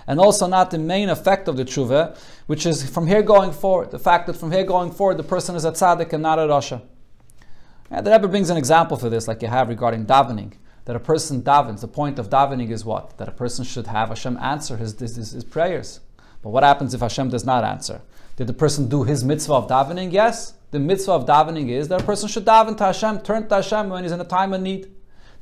And also not the main effect of the tshuva, which is from here going forward. The fact that from here going forward the person is a tzaddik and not a rasha. And the Rebbe brings an example for this, like you have regarding davening. That a person davens. The point of davening is what? That a person should have Hashem answer his, his, his prayers. But what happens if Hashem does not answer? Did the person do his mitzvah of davening? Yes. The mitzvah of davening is that a person should daven to Hashem, turn to Hashem when he's in a time of need.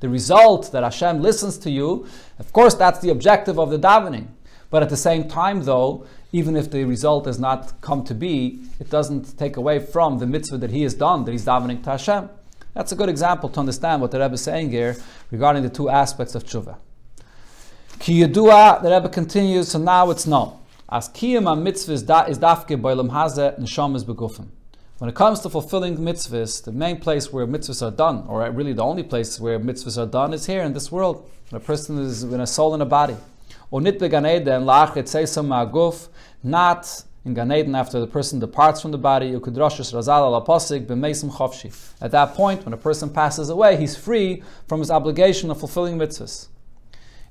The result that Hashem listens to you, of course, that's the objective of the davening. But at the same time, though, even if the result does not come to be, it doesn't take away from the mitzvah that he has done, that he's davening to Hashem. That's a good example to understand what the Rebbe is saying here regarding the two aspects of tshuva. Ki yedua, the Rebbe continues, so now it's known. As kiyam mitzvah is dafke boilam hazeh neshamas begufim. When it comes to fulfilling mitzvahs, the main place where mitzvahs are done, or really the only place where mitzvahs are done, is here in this world. When a person is in a soul and a body. Not in Gan Eden after the person departs from the body. Ukudrashus razal ala pasik b'meisim chavshi. At that point, when a person passes away, he's free from his obligation of fulfilling mitzvahs.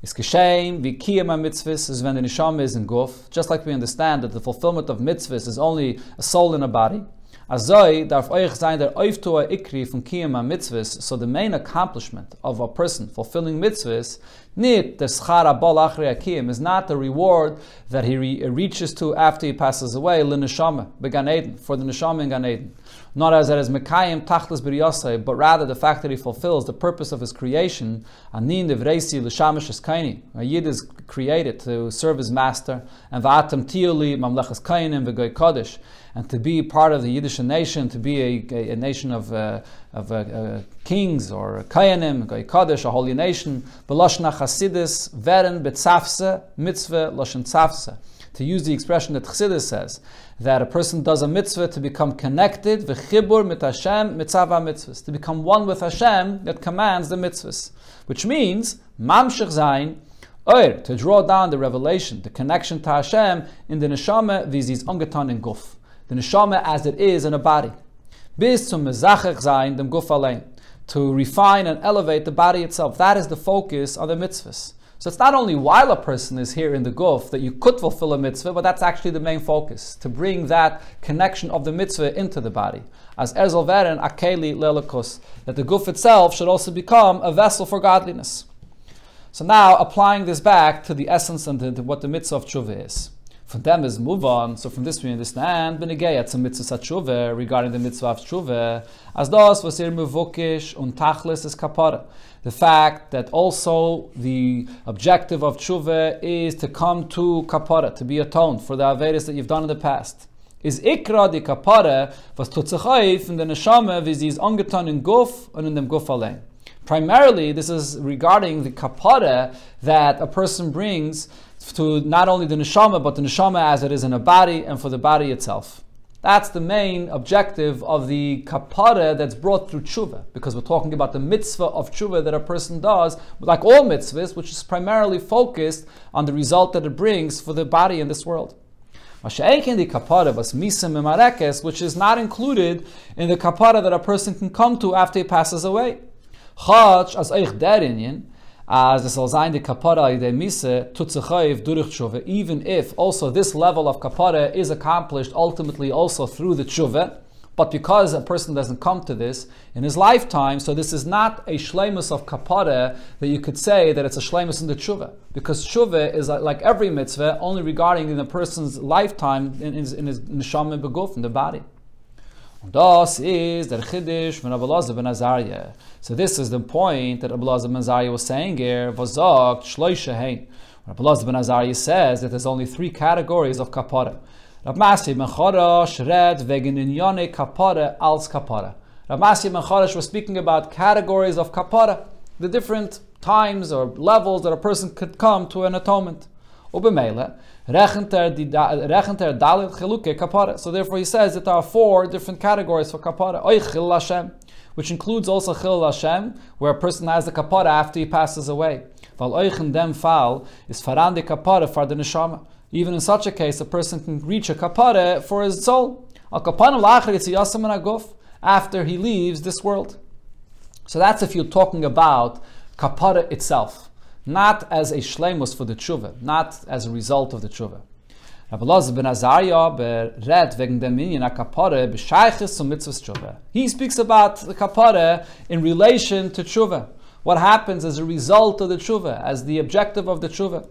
Is geschehen wie kiyama mitzvahs is when the neshama is in guf. Just like we understand that the fulfillment of mitzvahs is only a soul in a body. Azoi darf euch sein der Oiftua Ikri von Kiyama mitzvahs, so the main accomplishment of a person fulfilling mitzvahs, nit the schara bol achri is not the reward that he re- reaches to after he passes away, for the neshama in Gan Eden. Not as it is Mekayim Tachlis B'riyosai, but rather the fact that he fulfills the purpose of his creation, Anin Devreisi L'shamish Eskaini. A Yid is created to serve his master, and Va'atam Tioli Mamlechas Kainim V'goy Kodesh, and to be part of the Yiddish nation, to be a, a, a nation of, uh, of uh, uh, kings or Kayanim, Kodesh, a holy nation, B'loshna Chasidis, Veren B'tzafse, Mitzvah Loshen Tzafse. To use the expression that Chassidus says, that a person does a mitzvah to become connected, v'chibur mit Hashem mitzvah mitzvahs, to become one with Hashem that commands the mitzvahs. Which means, mamshech zayin, oir, to draw down the revelation, the connection to Hashem in the neshama vizis ungetan in guf. The neshama as it is in a body. Bis zayin dem. To refine and elevate the body itself. That is the focus of the mitzvahs. So it's not only while a person is here in the guf that you could fulfill a mitzvah, but that's actually the main focus, to bring that connection of the mitzvah into the body. As Erzal Veren, Akeli Lelakos, that the guf itself should also become a vessel for godliness. So now, applying this back to the essence and to, to what the mitzvah of tshuva is. From them is move on. So from this we understand benegayat some mitzvah tshuva regarding the mitzvah of tshuva. As das was here muvokish und tachlis is kapara. The fact that also the objective of tshuva is to come to kapara, to be atoned for the averis that you've done in the past. Is ikra di kapara was tutzachayif in the neshama wie sie is angetan in guf und in dem guf allein. Primarily, this is regarding the kapara that a person brings to not only the neshama, but the neshama as it is in a body and for the body itself. That's the main objective of the kapara that's brought through tshuva, because we're talking about the mitzvah of tshuva that a person does, like all mitzvahs, which is primarily focused on the result that it brings for the body in this world. Which is not included in the kapara that a person can come to after he passes away. As soll sein die kapara de misse tutzechayev durch tshuva, even if also this level of kapara is accomplished ultimately also through the tshuva, but because a person doesn't come to this in his lifetime, so this is not a shlemus of kapara that you could say that it's a shlemus in the tshuva, because tshuva is uh, like every mitzvah only regarding in a person's lifetime in his in his neshama beguf in the body. Das is der Chiddush von Rabbi ben Azariah. So this is the point that Rabbi Elazar ben Azariah was saying here. Vazakt shloisha hein. Ben Azariah says that there's only three categories of kapara. Rav Masi ben Chorash read wegen inyane kapara als kapara. Rav Masi ben Chorash was speaking about categories of kapara, the different times or levels that a person could come to an atonement. Ubemele, rechent er dalit cheluke kapara. So therefore he says that there are four different categories for kapara. Oy chil Hashem, which includes also chil Hashem, where a person has the kapara after he passes away. Val oich dem fall is faran de kapara for the neshama. Even in such a case, a person can reach a kapara for his soul. Al kapanam lachar yitziyasam aguf after he leaves this world. So that's if you're talking about kapara itself not as a shlemus for the tshuva, not as a result of the tshuva. Elazar ben read wegen kapare b'shayches zum tshuva. He speaks about the kapare in relation to tshuva. What happens as a result of the tshuva, as the objective of the tshuva.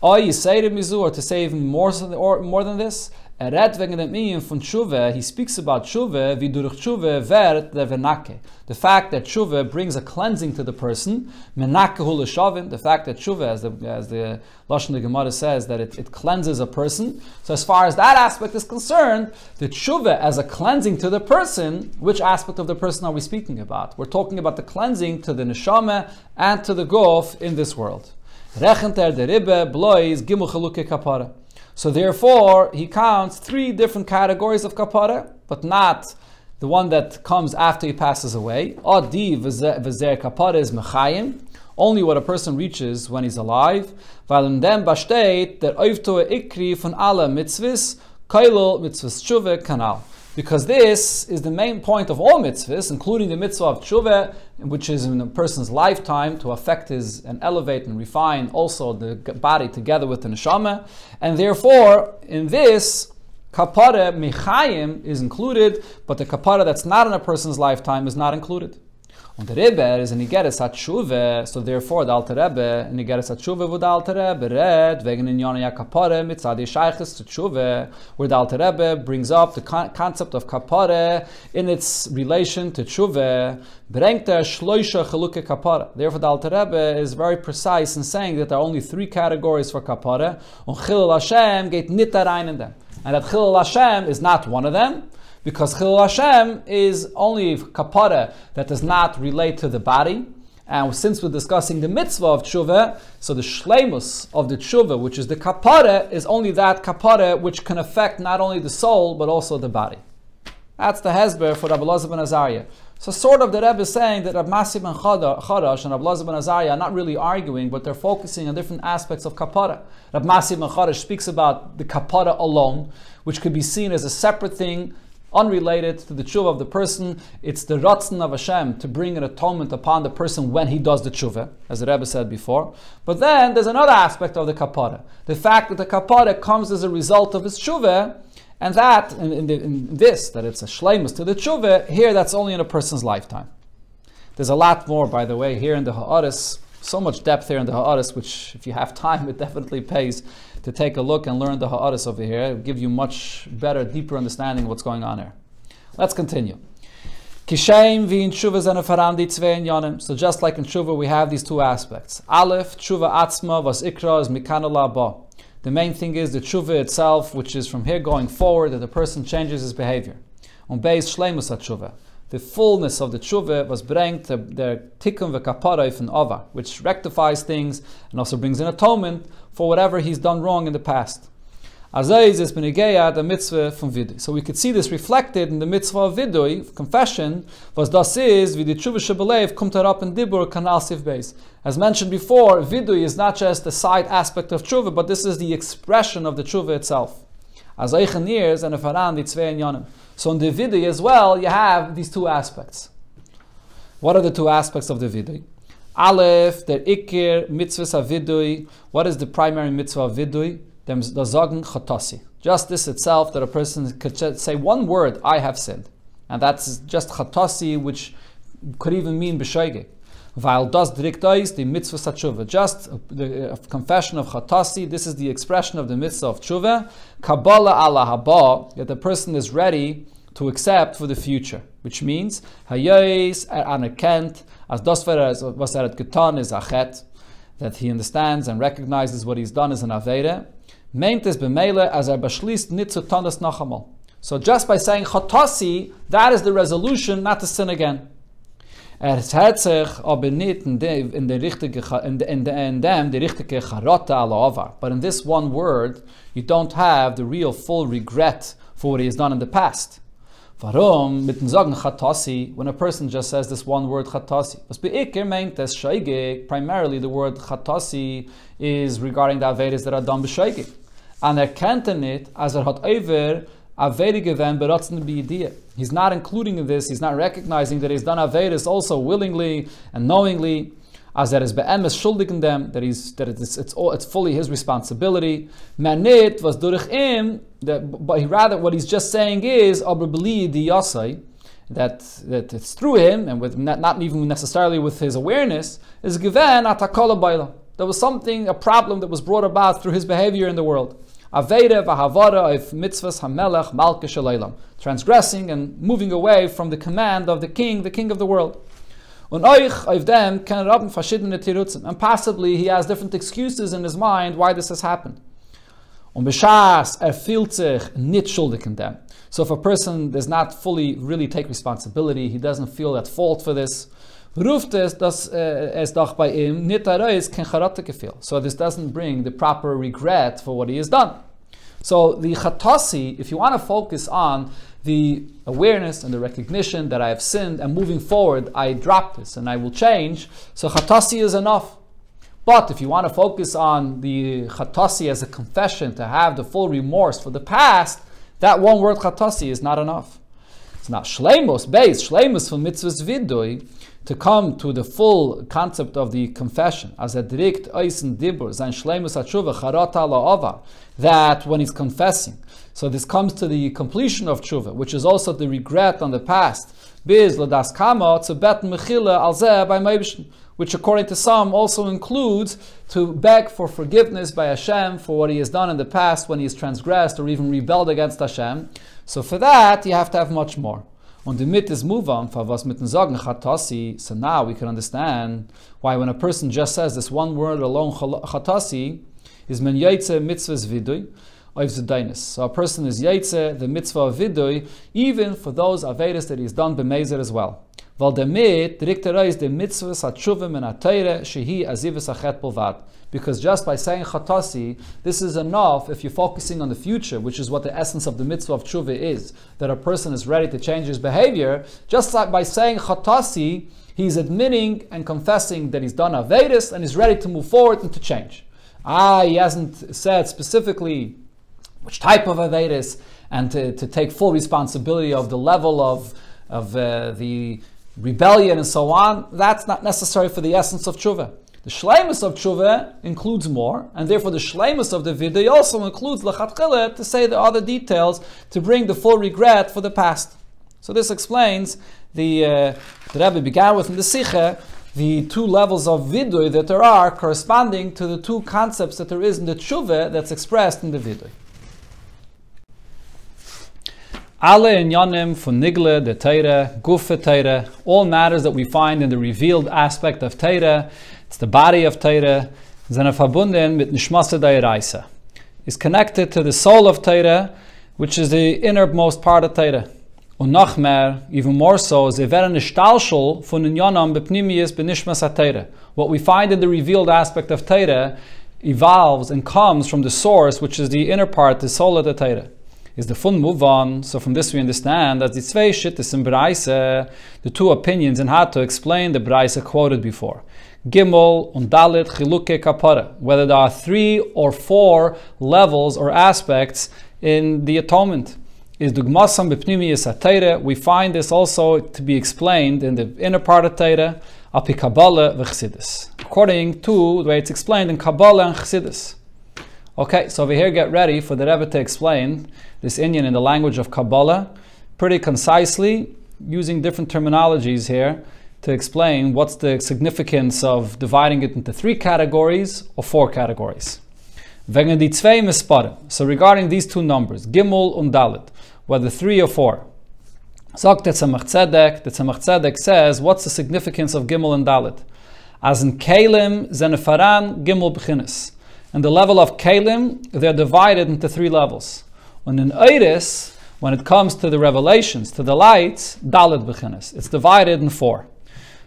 Or you say to mizu, or to say even more, or more than this, er redt wegen dem minyan von tshuva, he speaks about tshuva, wie durch tshuva vert der venake. The fact that tshuva brings a cleansing to the person, menakehul shavin, the fact that tshuva, as the, as the Lashon the Gemara says, that it, it cleanses a person. So as far as that aspect is concerned, the tshuva as a cleansing to the person, which aspect of the person are we speaking about? We're talking about the cleansing to the neshama and to the gof in this world. Rechenter der Ribbe blois gimel chaluke kapara. So therefore, he counts three different categories of kapara, but not the one that comes after he passes away. Adi v'zer kapara is mechayim, only what a person reaches when he's alive. Weil in dem besteht der oivtoe ikri von alle mitzvahs Kailul mitzvahs tshuva kanal. Because this is the main point of all mitzvahs, including the mitzvah of tshuva, which is in a person's lifetime to affect his and elevate and refine also the body together with the neshama. And therefore, in this, kapara michayim is included, but the kapara that's not in a person's lifetime is not included. Und der Rebbe is in Igeres HaTshuve, so therefore the Alter Rebbe in Igeres HaTshuve wo der Alter Rebbe red wegen in Yonah Kapare mit Shayches to Tshuve, where the Alter Rebbe brings up the con- concept of Kapore in its relation to Tshuve, brengt er Shloisha Chaluke Kapare. Therefore the Alter Rebbe is very precise in saying that there are only three categories for Kapore, und Chilul Hashem geht da rein in them. And that Chilul Hashem is not one of them, because Chilul Hashem is only kapara that does not relate to the body. And since we're discussing the mitzvah of tshuva, so the shlemus of the tshuva, which is the kapara, is only that kapara which can affect not only the soul but also the body. That's the hezber for Rabbi Elazar ben Azariah. So sort of the Rebbe is saying that Rabbi Masi ben Chorash and Rabbi Elazar ben Azariah are not really arguing, but they're focusing on different aspects of kapara. Rabbi Masi ben Chorash speaks about the kapara alone, which could be seen as a separate thing unrelated to the tshuva of the person. It's the ratzon of Hashem to bring an atonement upon the person when he does the tshuva, as the Rebbe said before. But then there's another aspect of the kapara. The fact that the kapara comes as a result of his tshuva, and that, in, in, the, in this, that it's a shleimus to the tshuva, here that's only in a person's lifetime. There's a lot more, by the way, here in the Ha'aris, so much depth here in the Ha'aris, which if you have time, it definitely pays to take a look and learn the Ha'aris over here. It will give you much better, deeper understanding of what's going on here. Let's continue. So just like in tshuva, we have these two aspects. Aleph, atzma, was ikra, is ba. The main thing is the tshuva itself, which is from here going forward, that the person changes his behavior. On base shleimus tshuva. The fullness of the tshuva was bring to the tikkun v'kapara from ova, which rectifies things and also brings an atonement for whatever he's done wrong in the past. Azayz is benigeya the mitzvah from vidui. So we could see this reflected in the mitzvah of vidui, confession, was das is in dibur. As mentioned before, vidui is not just the side aspect of tshuva, but this is the expression of the tshuva itself. Azaychen years and a faran di tzvei yanim. So in the vidui as well, you have these two aspects. What are the two aspects of the vidui? Aleph, der Ikir, mitzvah vidui. What is the primary mitzvah of vidui? The Zagen chatasi. Just this itself, that a person could say one word, I have sinned. And that's just chatasi, which could even mean b'shoige. While das direkt the mitzvah tshuva, just the confession of chatasi. This is the expression of the mitzvah of tshuva. Kabbalah ala haba, that the person is ready to accept for the future, which means hayais er anerkennt as das was er getan is achet, that he understands and recognizes what he's done as an aveda. Meint es b'meile as er beschließt nit zu nachamal. So just by saying chatasi, that is the resolution not to sin again. Er hat sich aber nicht in, de, in, der richtige, in, de, in, de, in dem die richtige But in this one word, you don't have the real full regret for what he has done in the past. Warum? Mit dem Sagen when a person just says this one word Chatasi. Was beikir meint es Shaygig, primarily the word Chatasi is regarding the Avedas that are done b'Shaygig. And er kennt er nicht, as er hat over He's not including in this, he's not recognizing that he's done Avedas also willingly and knowingly, as that is be'emes schuldig in them, that he's that it's it's, all, it's fully his responsibility. Manit was durch im, but he rather what he's just saying is that that it's through him and with not, not even necessarily with his awareness is given atakola baila. There was something, a problem that was brought about through his behavior in the world. Aveda v'havara of mitzvahs hamelech malka shalaylam. Transgressing and moving away from the command of the king, the king of the world. Euch Tirutzen. And possibly he has different excuses in his mind why this has happened. Er. So if a person does not fully really take responsibility, he doesn't feel at fault for this, ruft es, uh, es doch bei ihm kein Charate gefühl. So this doesn't bring the proper regret for what he has done. So the chatasi, if you want to focus on the awareness and the recognition that I have sinned and moving forward, I drop this and I will change. So chatasi is enough. But if you want to focus on the chatasi as a confession, to have the full remorse for the past, That one word chatasi is not enough. It's not shleimus, base, shleimus from mitzvahs vidui, to come to the full concept of the confession, as a direct eisen dibur, sein shleimus atshuva, that when he's confessing. So this comes to the completion of tshuva, which is also the regret on the past. Biz ladas kama to bet mechila al by which according to some also includes to beg for forgiveness by Hashem for what he has done in the past when he has transgressed or even rebelled against Hashem. So for that, you have to have much more. Und damit is move on, for was mit den Sagen chatasi, so now we can understand why when a person just says this one word alone, chatasi, is men yaitze mitzvahs vidui, so a person is yaitze the mitzvah of vidui, even for those avedas that he's done b'mezer as well. Because just by saying chatasi, this is enough if you're focusing on the future, which is what the essence of the mitzvah of tshuva is, that a person is ready to change his behavior. Just like by saying chatasi, he's admitting and confessing that he's done avedis and is ready to move forward and to change. Ah, he hasn't said specifically which type of Avedis, and to, to take full responsibility of the level of, of uh, the rebellion and so on, that's not necessary for the essence of tshuva. The shleimus of tshuva includes more, and therefore the shleimus of the vidui also includes lachatchila to say the other details to bring the full regret for the past. So this explains the uh, the Rebbe began with in the Sikha the two levels of vidui that there are corresponding to the two concepts that there is in the tshuva that's expressed in the vidui. Alle inyanim von Nigle, the Teire, Gufe Teire, all matters that we find in the revealed aspect of Teire, it's the body of Teire, sind verbunden mit Nishmasa Dairaisa, is connected to the soul of Teire, which is the innermost part of Teire. Und noch mehr, even more so, sie werden Nistalschel von Inyanam bepnimius benishmas Teire. What we find in the revealed aspect of Teire evolves and comes from the source, which is the inner part, the soul of the is the fun move on. So from this we understand that the zwei in the two opinions in how to explain the Braise quoted before. Gimel und Dalit chiluke kapara, whether there are three or four levels or aspects in the atonement. Is dugmasam bepnimiyas atayre. We find this also to be explained in the inner part of Teire, api Kabbalah according to the way it's explained in Kabbalah and Chassidus. Okay, so over here, get ready for the Rebbe to explain this inyan in the language of Kabbalah, pretty concisely, using different terminologies here to explain what's the significance of dividing it into three categories or four categories. So regarding these two numbers, Gimel und Dalit, whether three or four, Sagt der the Tzemach Tzedek says, what's the significance of Gimel and Dalit? As in Kalim, Zenefaran, Gimel B'chinis. And the level of Kalim, they're divided into three levels. When in Iris, when it comes to the revelations, to the lights, Dalit Bechinis. It's divided in four.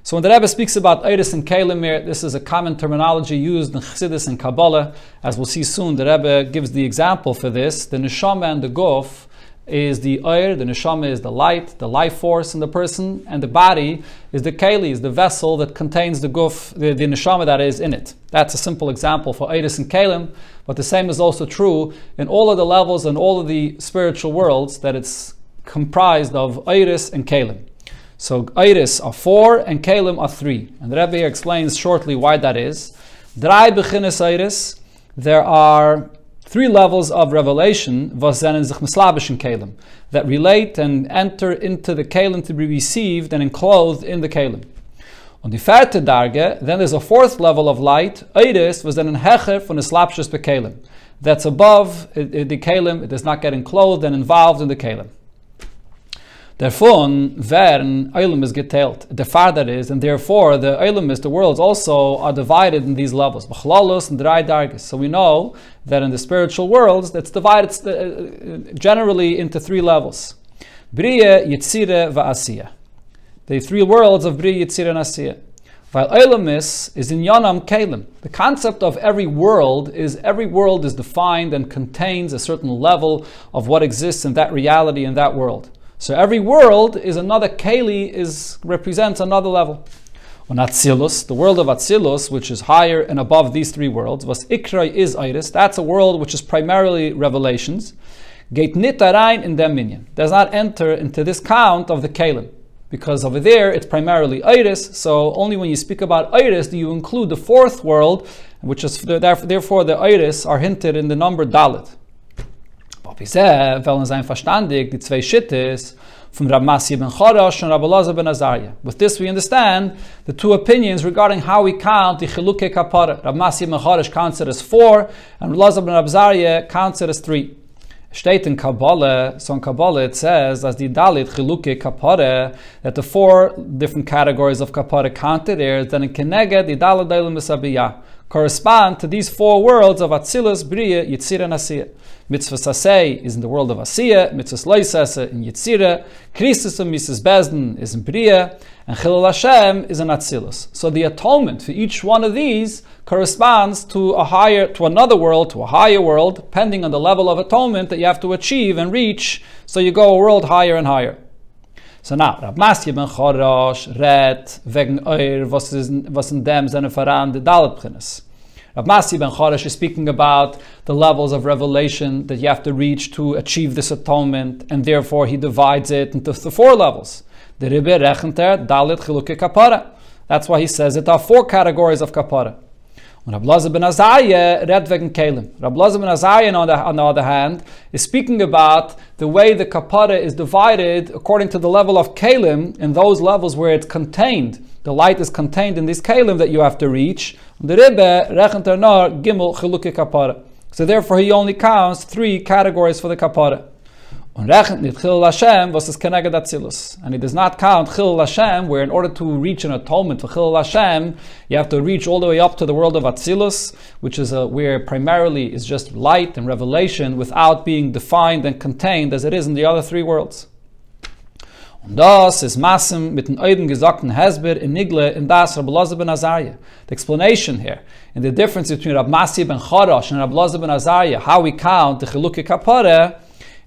So when the Rebbe speaks about Iris and Kalim this is a common terminology used in Chassidus and Kabbalah. As we'll see soon, the Rebbe gives the example for this. The Neshama and the Gof is the air, the neshama is the light, the life force in the person, and the body is the keli, is the vessel that contains the guf, the, the neshama that is in it. That's a simple example for Iris and Kalim, but the same is also true in all of the levels and all of the spiritual worlds that it's comprised of Iris and Kalim. So Iris are four and Kalim are three. And the Rebbe explains shortly why that is. Drei Iris, there are three levels of revelation kalim that relate and enter into the kalim to be received and enclosed in the kalim. On the vierte Darge, then there's a fourth level of light, Eidis, was then an Hecher von Slapshus Bekalim. That's above the Kalim, it does not get enclosed and involved in the Kalim. Therefore, werden Eilim is geteilt. The farther is, and therefore the Eilim is, the worlds also are divided in these levels. B'chlalus and drei dargis. So we know that in the spiritual worlds, that's divided uh, generally into three levels. Bria, Yitzire, Va'asiya. The three worlds of Bria, Yitzire, and Asiya. While Eilamis is in Yanam Kalim. The concept of every world is every world is defined and contains a certain level of what exists in that reality in that world. So every world is another Keli is represents another level. On Atzilus, the world of Atzilus, which is higher and above these three worlds, was Ikra is Iris. That's a world which is primarily revelations. nicht rein in Minyan. Does not enter into this count of the Kalim. Because over there it's primarily Iris, so only when you speak about Iris do you include the fourth world, which is therefore the Iris are hinted in the number Dalit. With this we understand the two opinions regarding how we count the Chiluke Kapara. Rab Masya ben Chorash counts it as four, and Elazar ben Azariah counts it as three. Steht in Kabbalah, so in Kabbalah it says, as the Dalit Chiluke Kapara, that the four different categories of Kapara counted there, then in Keneged, the Dalit Misabiyah, correspond to these four worlds of Atzilus, Bria, Yitzir, and Asiyah. Mitzvah Sasei is in the world of Asiya, Mitzvah Loisasa in Yitzira, Krisus and Mises Bezden is in Bria, and Chilul Hashem is in Atzilus. So the atonement for each one of these corresponds to a higher, to another world, to a higher world, depending on the level of atonement that you have to achieve and reach. So you go a world higher and higher. So now, Rab Masya ben Chorash redt wegen euer, was, is, was in dem seine Veran de Dalet Prinnes. Rav Masi ben Choresh is speaking about the levels of revelation that you have to reach to achieve this atonement, and therefore he divides it into the four levels. The Rebbe Rechenter Dalit Chiluke Kapara. That's why he says it are four categories of Kapara. Und Rab ben Azariah read wegen Kalim. Rab ben Azariah, on the, on the other hand, is speaking about the way the kapara is divided according to the level of Kalim, in those levels where it's contained. The light is contained in this Kalim that you have to reach. The Rebbe rechent nor gimel chiluke kapara. So therefore he only counts three categories for the kapara. Und rechnet nicht Chil Hashem, was is Keneged Atzilus. And he does not count Chil Hashem, where in order to reach an atonement for Chil Hashem, you have to reach all the way up to the world of Atzilus, which is a, where primarily is just light and revelation without being defined and contained as it is in the other three worlds. Und das ist Masim mit den Eiden gesagten Hezber in Nigle in das Rabbi ben Azariah. The explanation here, and the difference between Rabbi Masi ben Charash and Rabbi ben Azariah, how we count the Chiluke Kapare,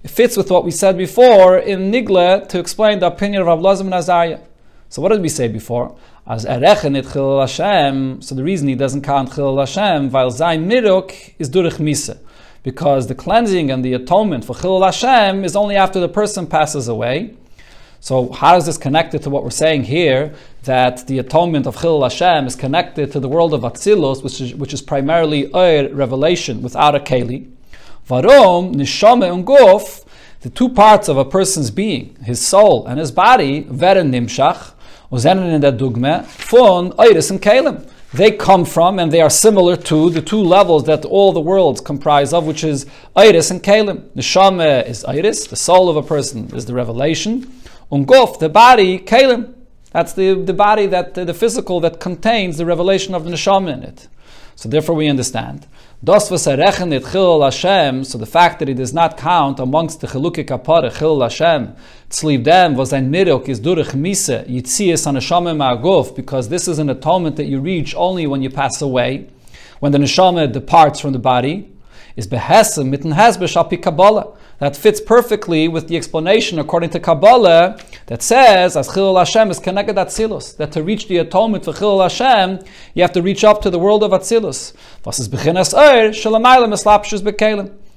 it fits with what we said before in Nigle to explain the opinion of ben Azariah. So what did we say before? As Erechen Chilul Hashem, so the reason he doesn't count Chilul Hashem, while Zayin Miruk is Durich Misa. Because the cleansing and the atonement for Chilul Hashem is only after the person passes away. So how is this connected to what we're saying here? That the atonement of Chilul Hashem is connected to the world of Atzilus, which is, which is primarily a revelation without a keli. Varom, Nishame and Guf, the two parts of a person's being, his soul and his body, Veren Nimshach, Uzenen in der Dugme, Iris and Kalim. They come from and they are similar to the two levels that all the worlds comprise of, which is Iris and Kalim. Neshama is Iris, the soul of a person is the revelation. Ungof, the body, Kalim. That's the, the body, that the, the physical that contains the revelation of the neshama in it. So therefore we understand. Das was chilul Hashem, so the fact that it does not count amongst the chiluke kapara chilul Hashem, tzliv dem was ein mirok is durich mise, yitzias an neshama ma'aguf, because this is an atonement that you reach only when you pass away, when the neshama departs from the body, is behesem mitten hasbe shapi kabbalah that fits perfectly with the explanation according to Kabbalah that says, as Chilul Hashem is connected Atzilus, that to reach the atonement for Chilul Hashem, you have to reach up to the world of Atzilus.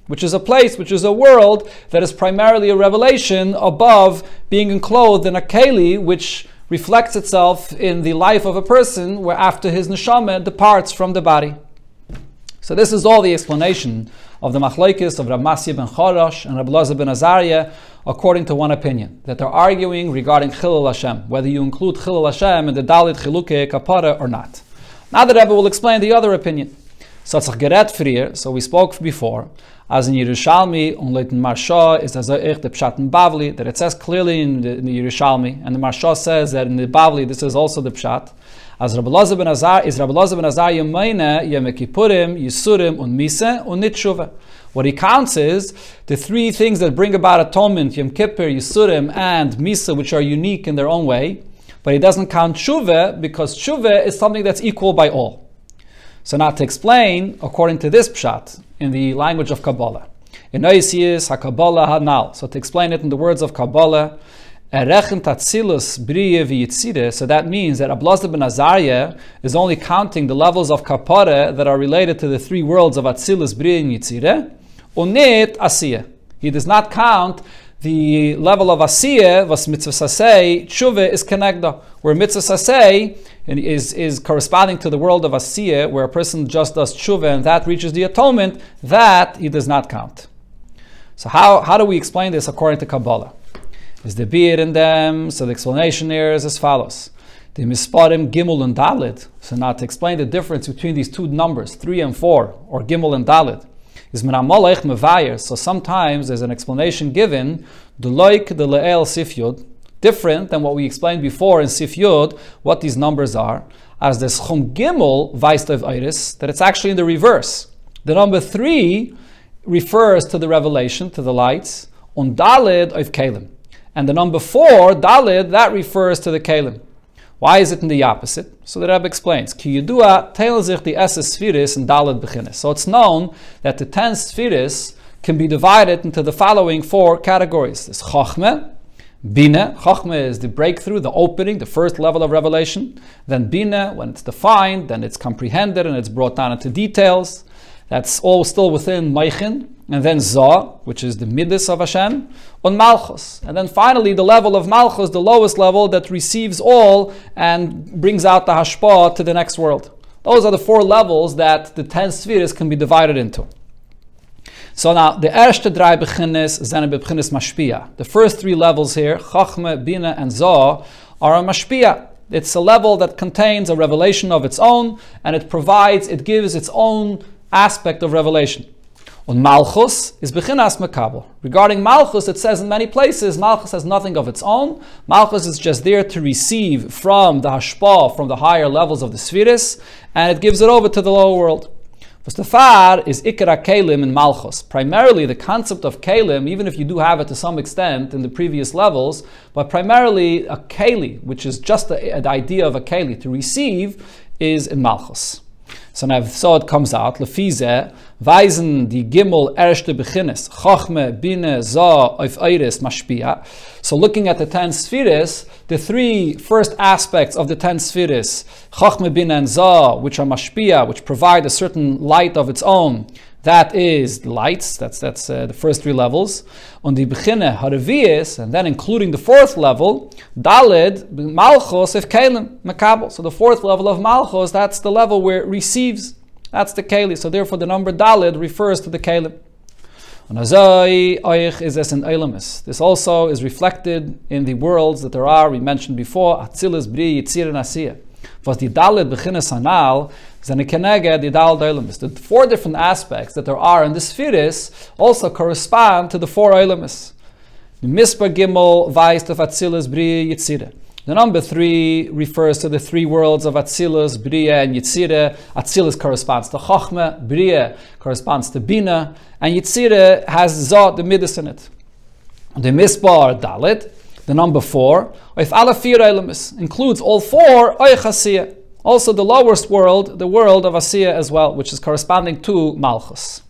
Which is a place, which is a world that is primarily a revelation above being enclosed in a keli, which reflects itself in the life of a person, where after his neshama departs from the body. So this is all the explanation of the machlekes of Rav Masya ben Chorash and Rav Lazar ben Azariah, according to one opinion, that they're arguing regarding Chilul Hashem, whether you include Chilul Hashem in the Dalit Chiluke Kapara or not. Now the Rebbe will explain the other opinion. So we spoke before, as in Yerushalmi, on Leuten Marsha is as the Pshat in Bavli, that it says clearly in the, in the Yerushalmi, and the Marsha says that in the Bavli this is also the Pshat, as Rabbi Lazar ben Azar is Rabbi Lazar ben Azar Yemayne Yom Kippurim Yisurim und Mise und Nitshuva. What he counts is the three things that bring about atonement: Yom Kippur, Yisurim, and Misa, which are unique in their own way. But he doesn't count Tshuva because Tshuva is something that's equal by all. So now to explain, according to this pshat in the language of Kabbalah, in Oisius HaKabbalah Hanal. So to explain it in the words of Kabbalah. So that means that Ablazda ben Azariah is only counting the levels of Kapare that are related to the three worlds of Atzilus, Briye, and Yitzire, Unit Asiya. He does not count the level of asiyah, was mitzvah saseh, tshuva is kenegda, where mitzvah saseh is, is corresponding to the world of asiyah, where a person just does tshuva and that reaches the atonement, that he does not count. So how, how do we explain this according to Kabbalah? Is the beard in them? So the explanation here is as follows. The misparim gimel and dalit. So now to explain the difference between these two numbers, three and four, or gimel and dalit, is minamalech mevayer. So sometimes there's an explanation given, the loik the le'el sifyud, different than what we explained before in sifyud, what these numbers are, as the chum gimel vaistav iris, that it's actually in the reverse. The number three refers to the revelation, to the lights, on dalid of kalim. And the number four, dalid, that refers to the kalim. Why is it in the opposite? So the Rebbe explains, Ki the and Beginnes. So it's known that the ten spheres can be divided into the following four categories. There's Chochme, Bina. Chochme is the breakthrough, the opening, the first level of revelation. Then Bina, when it's defined, then it's comprehended and it's brought down into details. That's all still within Meichin and then Zah, which is the Midas of Hashem, on Malchus. And then finally, the level of Malchus, the lowest level that receives all and brings out the Hashpah to the next world. Those are the four levels that the ten spheres can be divided into. So now, the erste drei beginnes zijn beginnes mashpia. The first three levels here, Chachme, Bina, and Zah, are a mashpia. It's a level that contains a revelation of its own, and it provides, it gives its own aspect of revelation. On Malchus is Bechinas Makabel. Regarding Malchus, it says in many places, Malchus has nothing of its own. Malchus is just there to receive from the Hashpah, from the higher levels of the Spheres, and it gives it over to the lower world. Mustafar is Ikra Kalim in Malchus. Primarily, the concept of Kalim, even if you do have it to some extent in the previous levels, but primarily a Kali, which is just the, the idea of a Kali, to receive, is in Malchus. So now, so it comes out, Lefize, weisen die Gimel erste Beginnes, Chochme, Bine, Za, auf Eiris, Mashpia. So looking at the ten spheres, the three first aspects of the ten spheres, Chochme, Bine, and Za, which are Mashpia, which provide a certain light of its own, that is lights, that's, that's uh, the first three levels. On the Bechine Haravias, and then including the fourth level, Dalid, malchos if Kalim, Makabel. So the fourth level of malchos, that's the level where it receives. That's the Kali. So therefore the number Dalid refers to the Kalim. This also is reflected in the worlds that there are, we mentioned before, Atzilis, Bri, Yitzir, and Asiyah. Was the Dalit Beginnes Hanal, the four different aspects that there are in the spheres also correspond to the four elements. The Mispa Gimel weist of Atzilus, Bria, Yitzire. The number three refers to the three worlds of Atzilus, Bria, and Yitzire. Atzilus corresponds to Chochme, Bria corresponds to Bina, and Yitzire has Zot, the midas in it. The Mispa Dalit, the number four, if alle vier elements includes all four Oichasiyah. Also, the lowest world, the world of Asiya as well, which is corresponding to Malchus.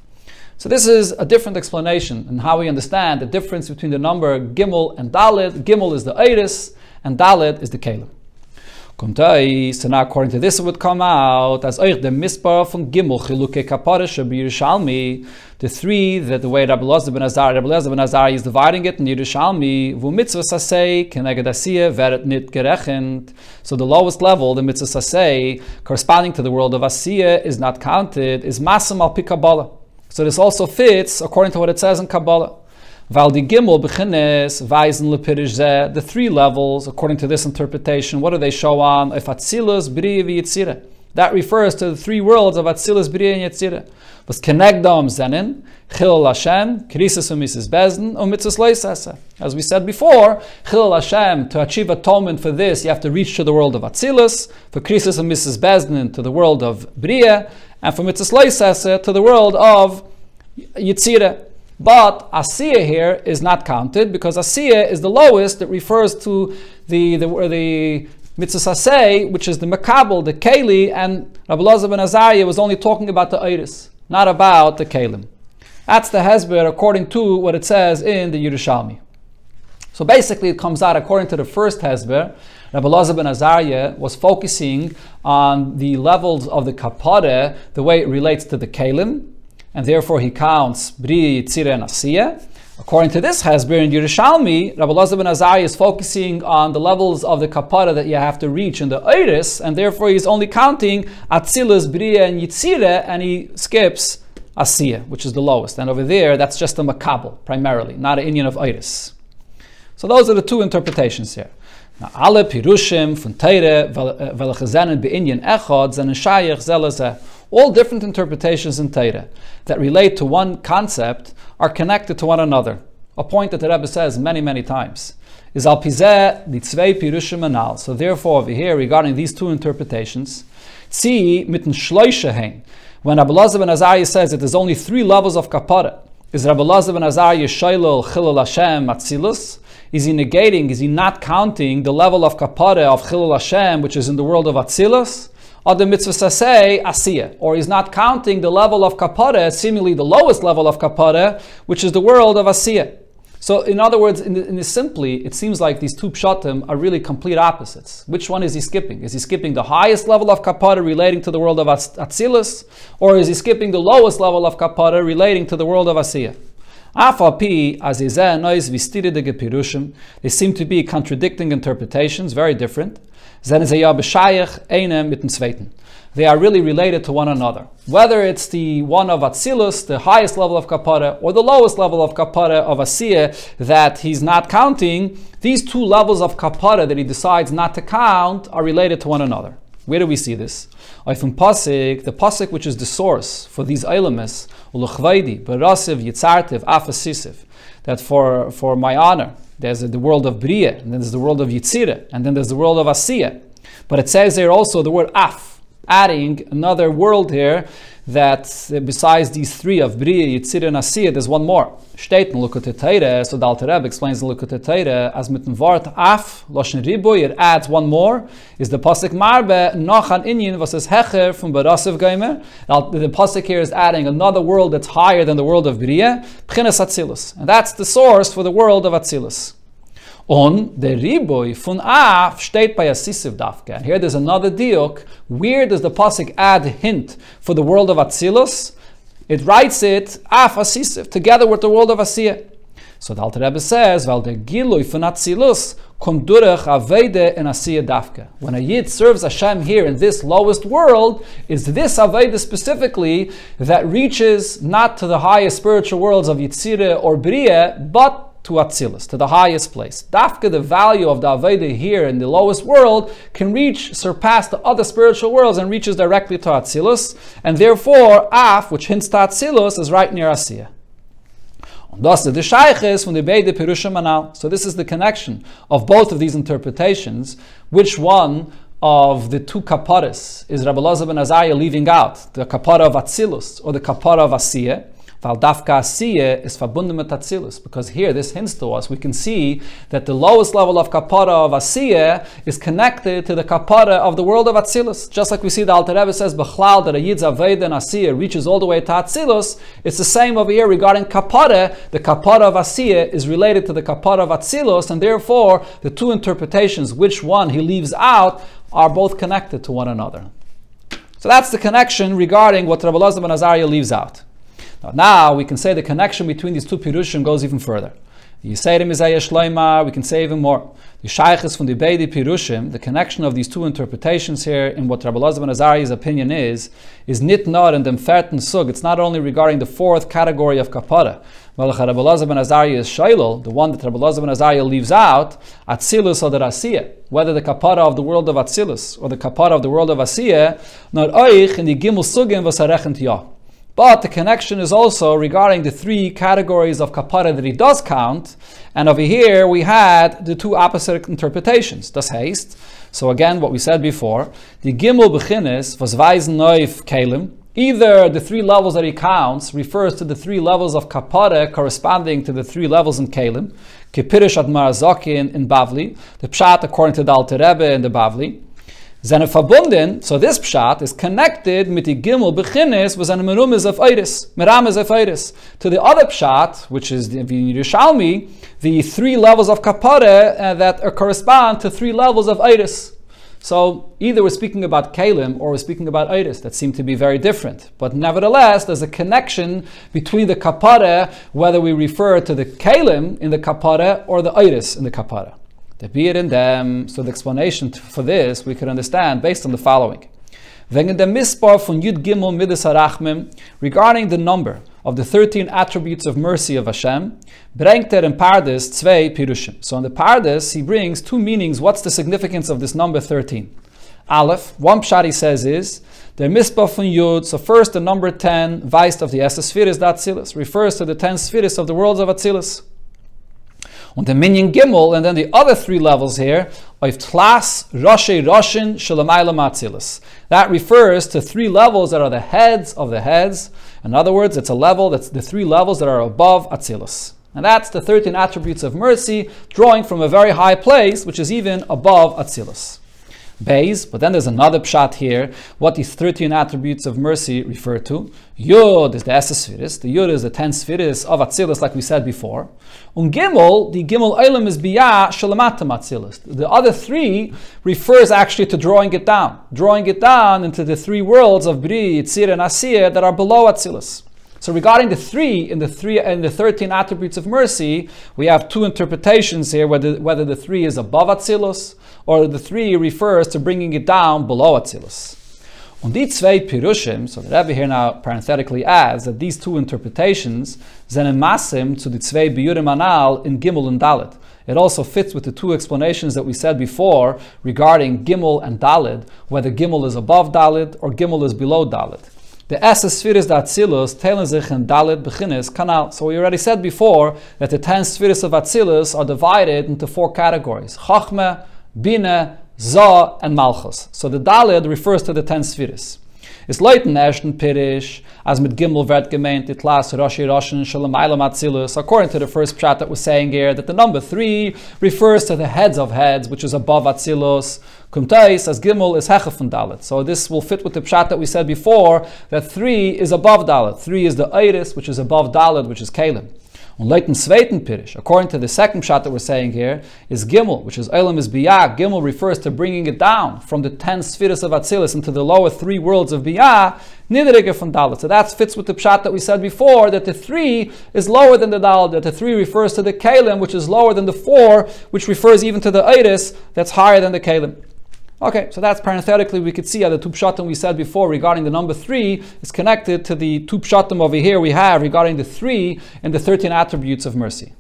So this is a different explanation in how we understand the difference between the number Gimel and Dalit. Gimel is the Eiris, and Dalit is the Kalim. So now according to this it would come out as euch the mispar from Gimel chiluke kaparish Yerushalmi, the three that the way Rabbi Lazar ben Azar, Rabbi Lazar ben Azar is dividing it in Yerushalmi, vu mitzvah sasei keneged asiyah veret nit gerechend. So the lowest level, the mitzvah sasei, corresponding to the world of asiyah, is not counted, is masam al pikabala. So this also fits according to what it says in Kabbalah. Val di Gimel beginnes weisen lepirish the three levels, according to this interpretation, what do they show on? If Atzilus, Bri, Yitzire. That refers to the three worlds of Atzilus, Bri, and Yitzire. Was kenegdom zenin, Chil Hashem, and Mises Bezin, and Leisasa. As we said before, Chil Hashem, to achieve atonement for this, you have to reach to the world of Atzilus, for Krisus and Mises Bezin to the world of Bria, and for Mitzvahs Leisasa to the world of Yitzire. But Asiya here is not counted because Asiya is the lowest. It refers to the the, the mitzvah which is the makabel, the keli, and Rabbi Lazar ben Azariah was only talking about the iris, not about the kalim. That's the hezber according to what it says in the Yerushalmi. So basically, it comes out according to the first hezber. Rabbi Lazar ben Azariah was focusing on the levels of the kapare, the way it relates to the kalim, and therefore he counts Bri, Yitzira, and Asiya. According to this hezber in Yerushalmi, Rabbi Lazar ben Azariah is focusing on the levels of the kapara that you have to reach in the Iris, and therefore he's only counting Atzilus, Bria, and Yitzire, and he skips Asiya, which is the lowest. And over there, that's just a makabel, primarily, not an inyan of Iris. So those are the two interpretations here. Now, alle Pirushim von Teire, welche uh, zenen be'inyan echad, zenen shayach zelazeh. All different interpretations in Teire that relate to one concept are connected to one another. A point that the Rebbe says many, many times is al pizeh di tzvei pirushim anal. So therefore, over here, regarding these two interpretations, tzi mitten shloisha hein. When Rabbi Lazar ben Azariah says that there's only three levels of kapara, is Rabbi Lazar ben Azariah shailul chilul Hashem atzilus? Is he negating, is he not counting the level of kapara of chilul Hashem, which is in the world of atzilus? Or the mitzvah say asiya, or he's not counting the level of kapara, seemingly the lowest level of kapara, which is the world of asiya. So, in other words, in, in simply, it seems like these two pshatim are really complete opposites. Which one is he skipping? Is he skipping the highest level of kapara relating to the world of atzilus, or is he skipping the lowest level of kapara relating to the world of asiya? They seem to be contradicting interpretations, very different. They are really related to one another. Whether it's the one of Atzilus, the highest level of Kapara, or the lowest level of Kapara of Asiya that he's not counting, these two levels of Kapara that he decides not to count are related to one another. Where do we see this? From Pasik, the Pasik which is the source for these Eilamis, Ulachvaidi, Barasiv, Yitzartiv, Afasisiv, that for, for my honor, there's the world of Bria, and then there's the world of Yitzira, and then there's the world of Asiya. But it says there also the word Af, adding another world here that uh, besides these three of Bria, Yitzira, and Asiya, there's one more. Steht in Lukute Teire, so the Alter Rebbe explains in Lukute Teire, as mit dem Af, Loshen Riboy, it adds one more, is the Pasik Marbe, noch an Inyan, was is Hecher from Barasiv Geimer. The Pasik here is adding another world that's higher than the world of Bria, Pchinas Atzilus. And that's the source for the world of Atzilus. On the riboy fun af steht by a sisiv dafke. And here there's another diok. Where does the pasuk add hint for the world of Atzilus? It writes it af asisiv together with the world of Asiya. So the Alter Rebbe says, "Val the giloy fun Atzilus kom durach avede in Asiya dafke." When a yid serves Hashem here in this lowest world, is this avede specifically that reaches not to the highest spiritual worlds of Yitzire or Bria, but to Atzilus, to the highest place. Dafka, the value of the Aveda here in the lowest world, can reach, surpass the other spiritual worlds and reaches directly to Atzilus, and therefore Af, which hints to Atzilus, is right near Asiya. So this is the connection of both of these interpretations. Which one of the two kaparas is Rabbi Lazar ben Azariah leaving out? The kapara of Atzilus or the kapara of Asiyah? Val dafka is verbunden mit Atzilus, because here this hints to us, we can see that the lowest level of kapara of asiye is connected to the kapara of the world of Atzilus. Just like we see the Alter Rebbe says, Bechlal, that a Yid's Aved and reaches all the way to Atzilus, it's the same over here regarding kapara. The kapara of Asiya is related to the kapara of Atzilus, and therefore the two interpretations, which one he leaves out, are both connected to one another. So that's the connection regarding what Rabbi Lazar ben Azariah leaves out. Now, now we can say the connection between these two pirushim goes even further. You say to Mizayah Shloima, we can say even more. The Shaykhis from the Beidi Pirushim, the connection of these two interpretations here in what Rabbi Lazar ben Azariah's opinion is, is nit not in the Mferten Sug. It's not only regarding the fourth category of kapara. Malach Rabbi Lazar ben Azariah is Shailol, the one that Rabbi Lazar ben Azariah leaves out, Atzilus or the Asiya. Whether the kapara of the world of Atzilus or the kapara of the world of asiyah, not oich in the Gimel Sugim was Yah. But the connection is also regarding the three categories of kapara that he does count. And over here we had the two opposite interpretations. Das heißt, so again, what we said before, the gimel beginnes was weisen neuf kalim. Either the three levels that he counts refers to the three levels of kapara corresponding to the three levels in kalim. Kipirish ad Marazokin in Bavli, the pshat according to the Alter Rebbe in the Bavli. Seine verbunden, so this pshat is connected mit the gimel beginnes was an merumes of iris, merames of iris. To the other pshat, which is the Yerushalmi, the three levels of kapare uh, that correspond to three levels of iris. So either we're speaking about Kalim or we're speaking about Iris that seem to be very different. But nevertheless, there's a connection between the kapara, whether we refer to the Kalim in the kapara or the Iris in the kapara. The be it in them. So the explanation for this we can understand based on the following. Wegen von Yud Gimel Midas Harachmim, regarding the number of the 13 attributes of mercy of Hashem, bringt er in Pardes zwei Pirushim. So in the Pardes, he brings two meanings. What's the significance of this number 13? Aleph, one pshat says is, the Mispah von Yud, so first the number 10, Weist of the Esesphiris Datzilis, refers to the 10 spheres of the worlds of Atzilis. Und the Minyan Gimel, and then the other three levels here, of Tlas, Roshei Roshin, Shalamayla Matzilis. That refers to three levels that are the heads of the heads. In other words, it's a level that's the three levels that are above Atzilus. And that's the 13 attributes of mercy, drawing from a very high place, which is even above Atzilus. But then there's another pshat here, what these 13 attributes of mercy refer to. Yud is the Esesphiris, the Yud is the 10 spheres of Atzilus, like we said before. Und Gimel, the Gimel Eilim is Biyah Shalamatam Atzilus. The other three refers actually to drawing it down, drawing it down into the three worlds of Bri, Yitzir, and Asir that are below Atzilus. So regarding the three in the three and the thirteen attributes of mercy, we have two interpretations here: whether whether the three is above Atzilus or the three refers to bringing it down below Atzilus. Und die zwei Pirushim, so the Rebbe here now parenthetically adds that these two interpretations sind masim to the zwei Biyurim Anal in Gimel and Dalit. It also fits with the two explanations that we said before regarding Gimel and Dalit, whether Gimel is above Dalit or Gimel is below Dalit. The Essa Spheres Atzilus teilen sich in Dalit Beginnes Kanal. So we already said before that the ten spheres of Atzilus are divided into four categories: Chachme, Bina, Zah, and Malchus. So the Dalit refers to the ten spheres. Is leiten ersten Pirish, as mit Gimel wird gemeint, it las Rashi Roshan Shalom Eilam Atzilus, according to the first pshat that was saying here, that the number three refers to the heads of heads, which is above Atzilus. Kumtais, as Gimel is Hechef von Dalit. So this will fit with the pshat that we said before, that three is above Dalit. Three is the Iris, which is above Dalit, which is Kalim. Leiten zweiten Pirish, according to the second shot that we're saying here, is Gimel, which is Elam is Biyah. Gimel refers to bringing it down from the ten spheres of Atzilus into the lower three worlds of Biyah, Niederige von Dalit. So that fits with the pshat that we said before, that the three is lower than the Dalit, that the three refers to the Kalim, which is lower than the four, which refers even to the Iris, that's higher than the Kalim. Okay, so that's parenthetically we could see how the two we said before regarding the number three is connected to the two over here we have regarding the three and the thirteen attributes of mercy.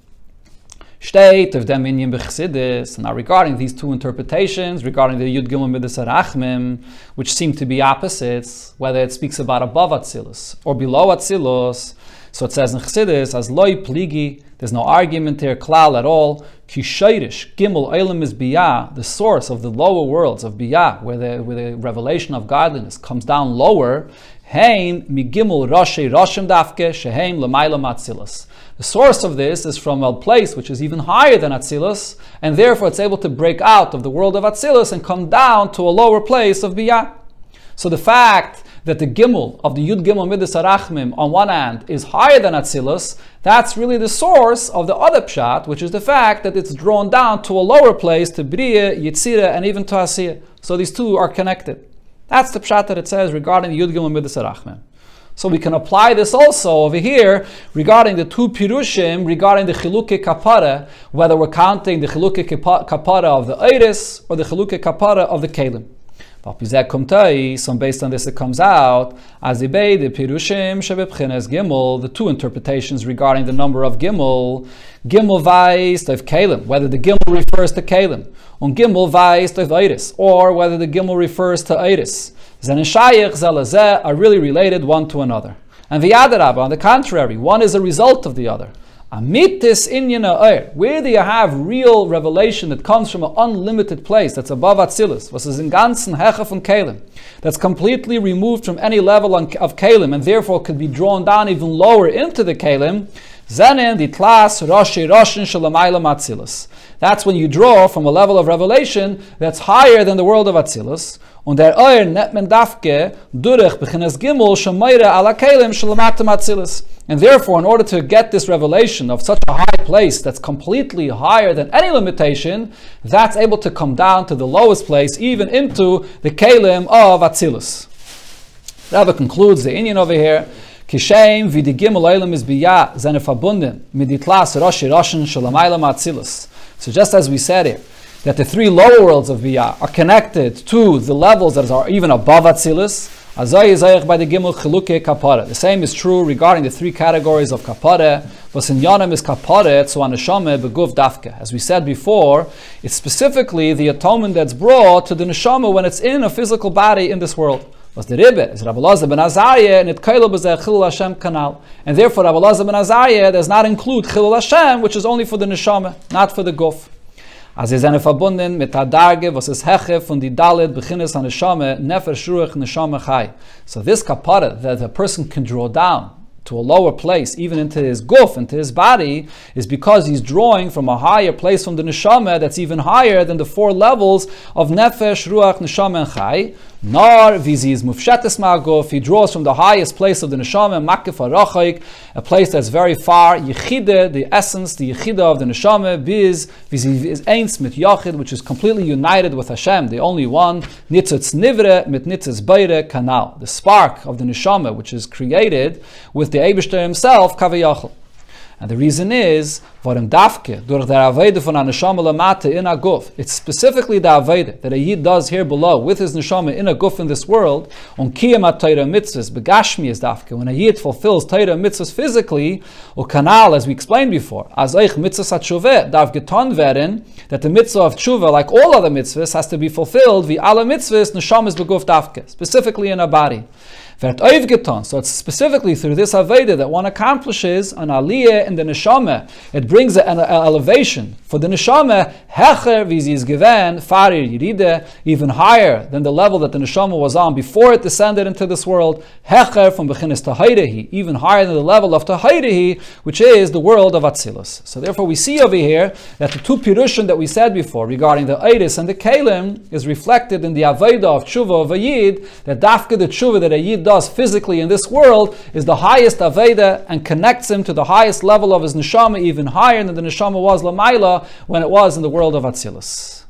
State of them in Bechsidis. Now, regarding these two interpretations, regarding the Yud Gimel Midas Arachmim, which seem to be opposites, whether it speaks about above Atzilus or below Atzilus, so it says in Chassidus, as loy pligi, there's no argument here, klal at all. Kishairish, gimel, elam is biyah, the source of the lower worlds of biyah, where the, where the revelation of godliness comes down lower. Hein migimel rashi rashim dafke sheheim lemaila matzilus. The source of this is from a place which is even higher than Atzilus, and therefore it's able to break out of the world of Atzilus and come down to a lower place of Biyah. So the fact that the Gimel of the Yud Gimel Midas Arachmim on one hand is higher than Atzilus, that's really the source of the other pshat, which is the fact that it's drawn down to a lower place, to Bria, Yitzira, and even to Asiyah. So these two are connected. That's the pshat that it says regarding the Yud Gimel Midas Arachmim. So we can apply this also over here regarding the two pirushim, regarding the chiluke kapara, whether we're counting the chiluke kapara of the iris or the chiluke kapara of the kalim. So based on this it comes out, as the pirushim gimel, the two interpretations regarding the number of gimel, gimel vais of kalim, whether the gimel refers to kalim, on gimel vais of iris, or whether the gimel refers to iris. Zeneshayich zelazeh are really related one to another. And the Adarab, on the contrary, one is a result of the other. Amitis inyana Where do you have real revelation that comes from an unlimited place that's above Atzilus? Was is in ganzen Hecha von Kalim. That's completely removed from any level of Kalim and therefore could be drawn down even lower into the Kalim. Zenen the tlas roshi roshin shalamayla Atzilus. That's when you draw from a level of revelation that's higher than the world of Atzilus. Und der Euer net men dafke durch beginnes Gimel shemayre ala Kalim shalamatem Atzilus. And therefore, in order to get this revelation of such a high place that's completely higher than any limitation, that's able to come down to the lowest place, even into the kalim of Atzilus. Rabbi concludes the inyan over here. Kishem die is biya seine verbunden Roshi Roshen Shalamayla Matzilus. So just as we said here, that the three lower worlds of biya are connected to the levels that are even above Atzilus, Azay Zayach by the Gimel Chiluke Kapara. The same is true regarding the three categories of Kapara. Was in Yanam is Kapara, so Anashame Beguv Dafka. As we said before, it's specifically the atonement that's brought to the Neshama when it's in a physical body in this world. Was the Rebbe is Rabbi Lazar ben Azariah and it Kaila b'zeh Chilul Hashem kanal. And therefore Rabbi Lazar ben Azariah does not include Chilul Hashem, which is only for the Neshama, not for the Guf. As is eine verbunden mit der Darge, was es heche von die Dalet beginnes an Neshama, nefer shruach Neshama chai. So this kapara that a person can draw down to a lower place, even into his guf, into his body, is because he's drawing from a higher place from the neshama that's even higher than the four levels of nefesh, ruach, neshama, and chai. Nar viziz mufshetes ma'aguf. He draws from the highest place of the neshama, makif arachaik, a place that's very far. Yechide, the essence, the yechida of the neshama, biz viziz eins mit yachid, which is completely united with Hashem, the only one. Nitzitz nivre mit nitzitz beire kanal, the spark of the neshama, which is created with the Eibushter himself, kavayachal. And the reason is, varim dafke, durch der Aveda von a neshama lamate in a. It's specifically the Aveda that a Yid does here below with his neshama in a guf in this world, on kiyam at Torah mitzvahs, begashmi is dafke. When a Yid fulfills Torah mitzvahs physically, or kanal, as we explained before, as eich mitzvahs at shuveh, darf geton werden, that the mitzvah of tshuva, like all other mitzvahs, has to be fulfilled, vi ala mitzvahs, neshama is beguf dafke, specifically in a body. So it's specifically through this Aveda that one accomplishes an aliyah in the neshama. It brings an elevation. For the neshama, hecher is given, farir yiride, even higher than the level that the neshama was on before it descended into this world. Hecher from bechinis tahayrehi, even higher than the level of tahayrehi, which is the world of Atzilus. So therefore we see over here that the two pirushim that we said before regarding the Eiris and the Kalim is reflected in the Aveda of tshuva of a Yid, that dafka the tshuva that a Yid does physically in this world is the highest Aveda and connects him to the highest level of his neshama, even higher than the neshama was Lamaila when it was in the world of Atzilus.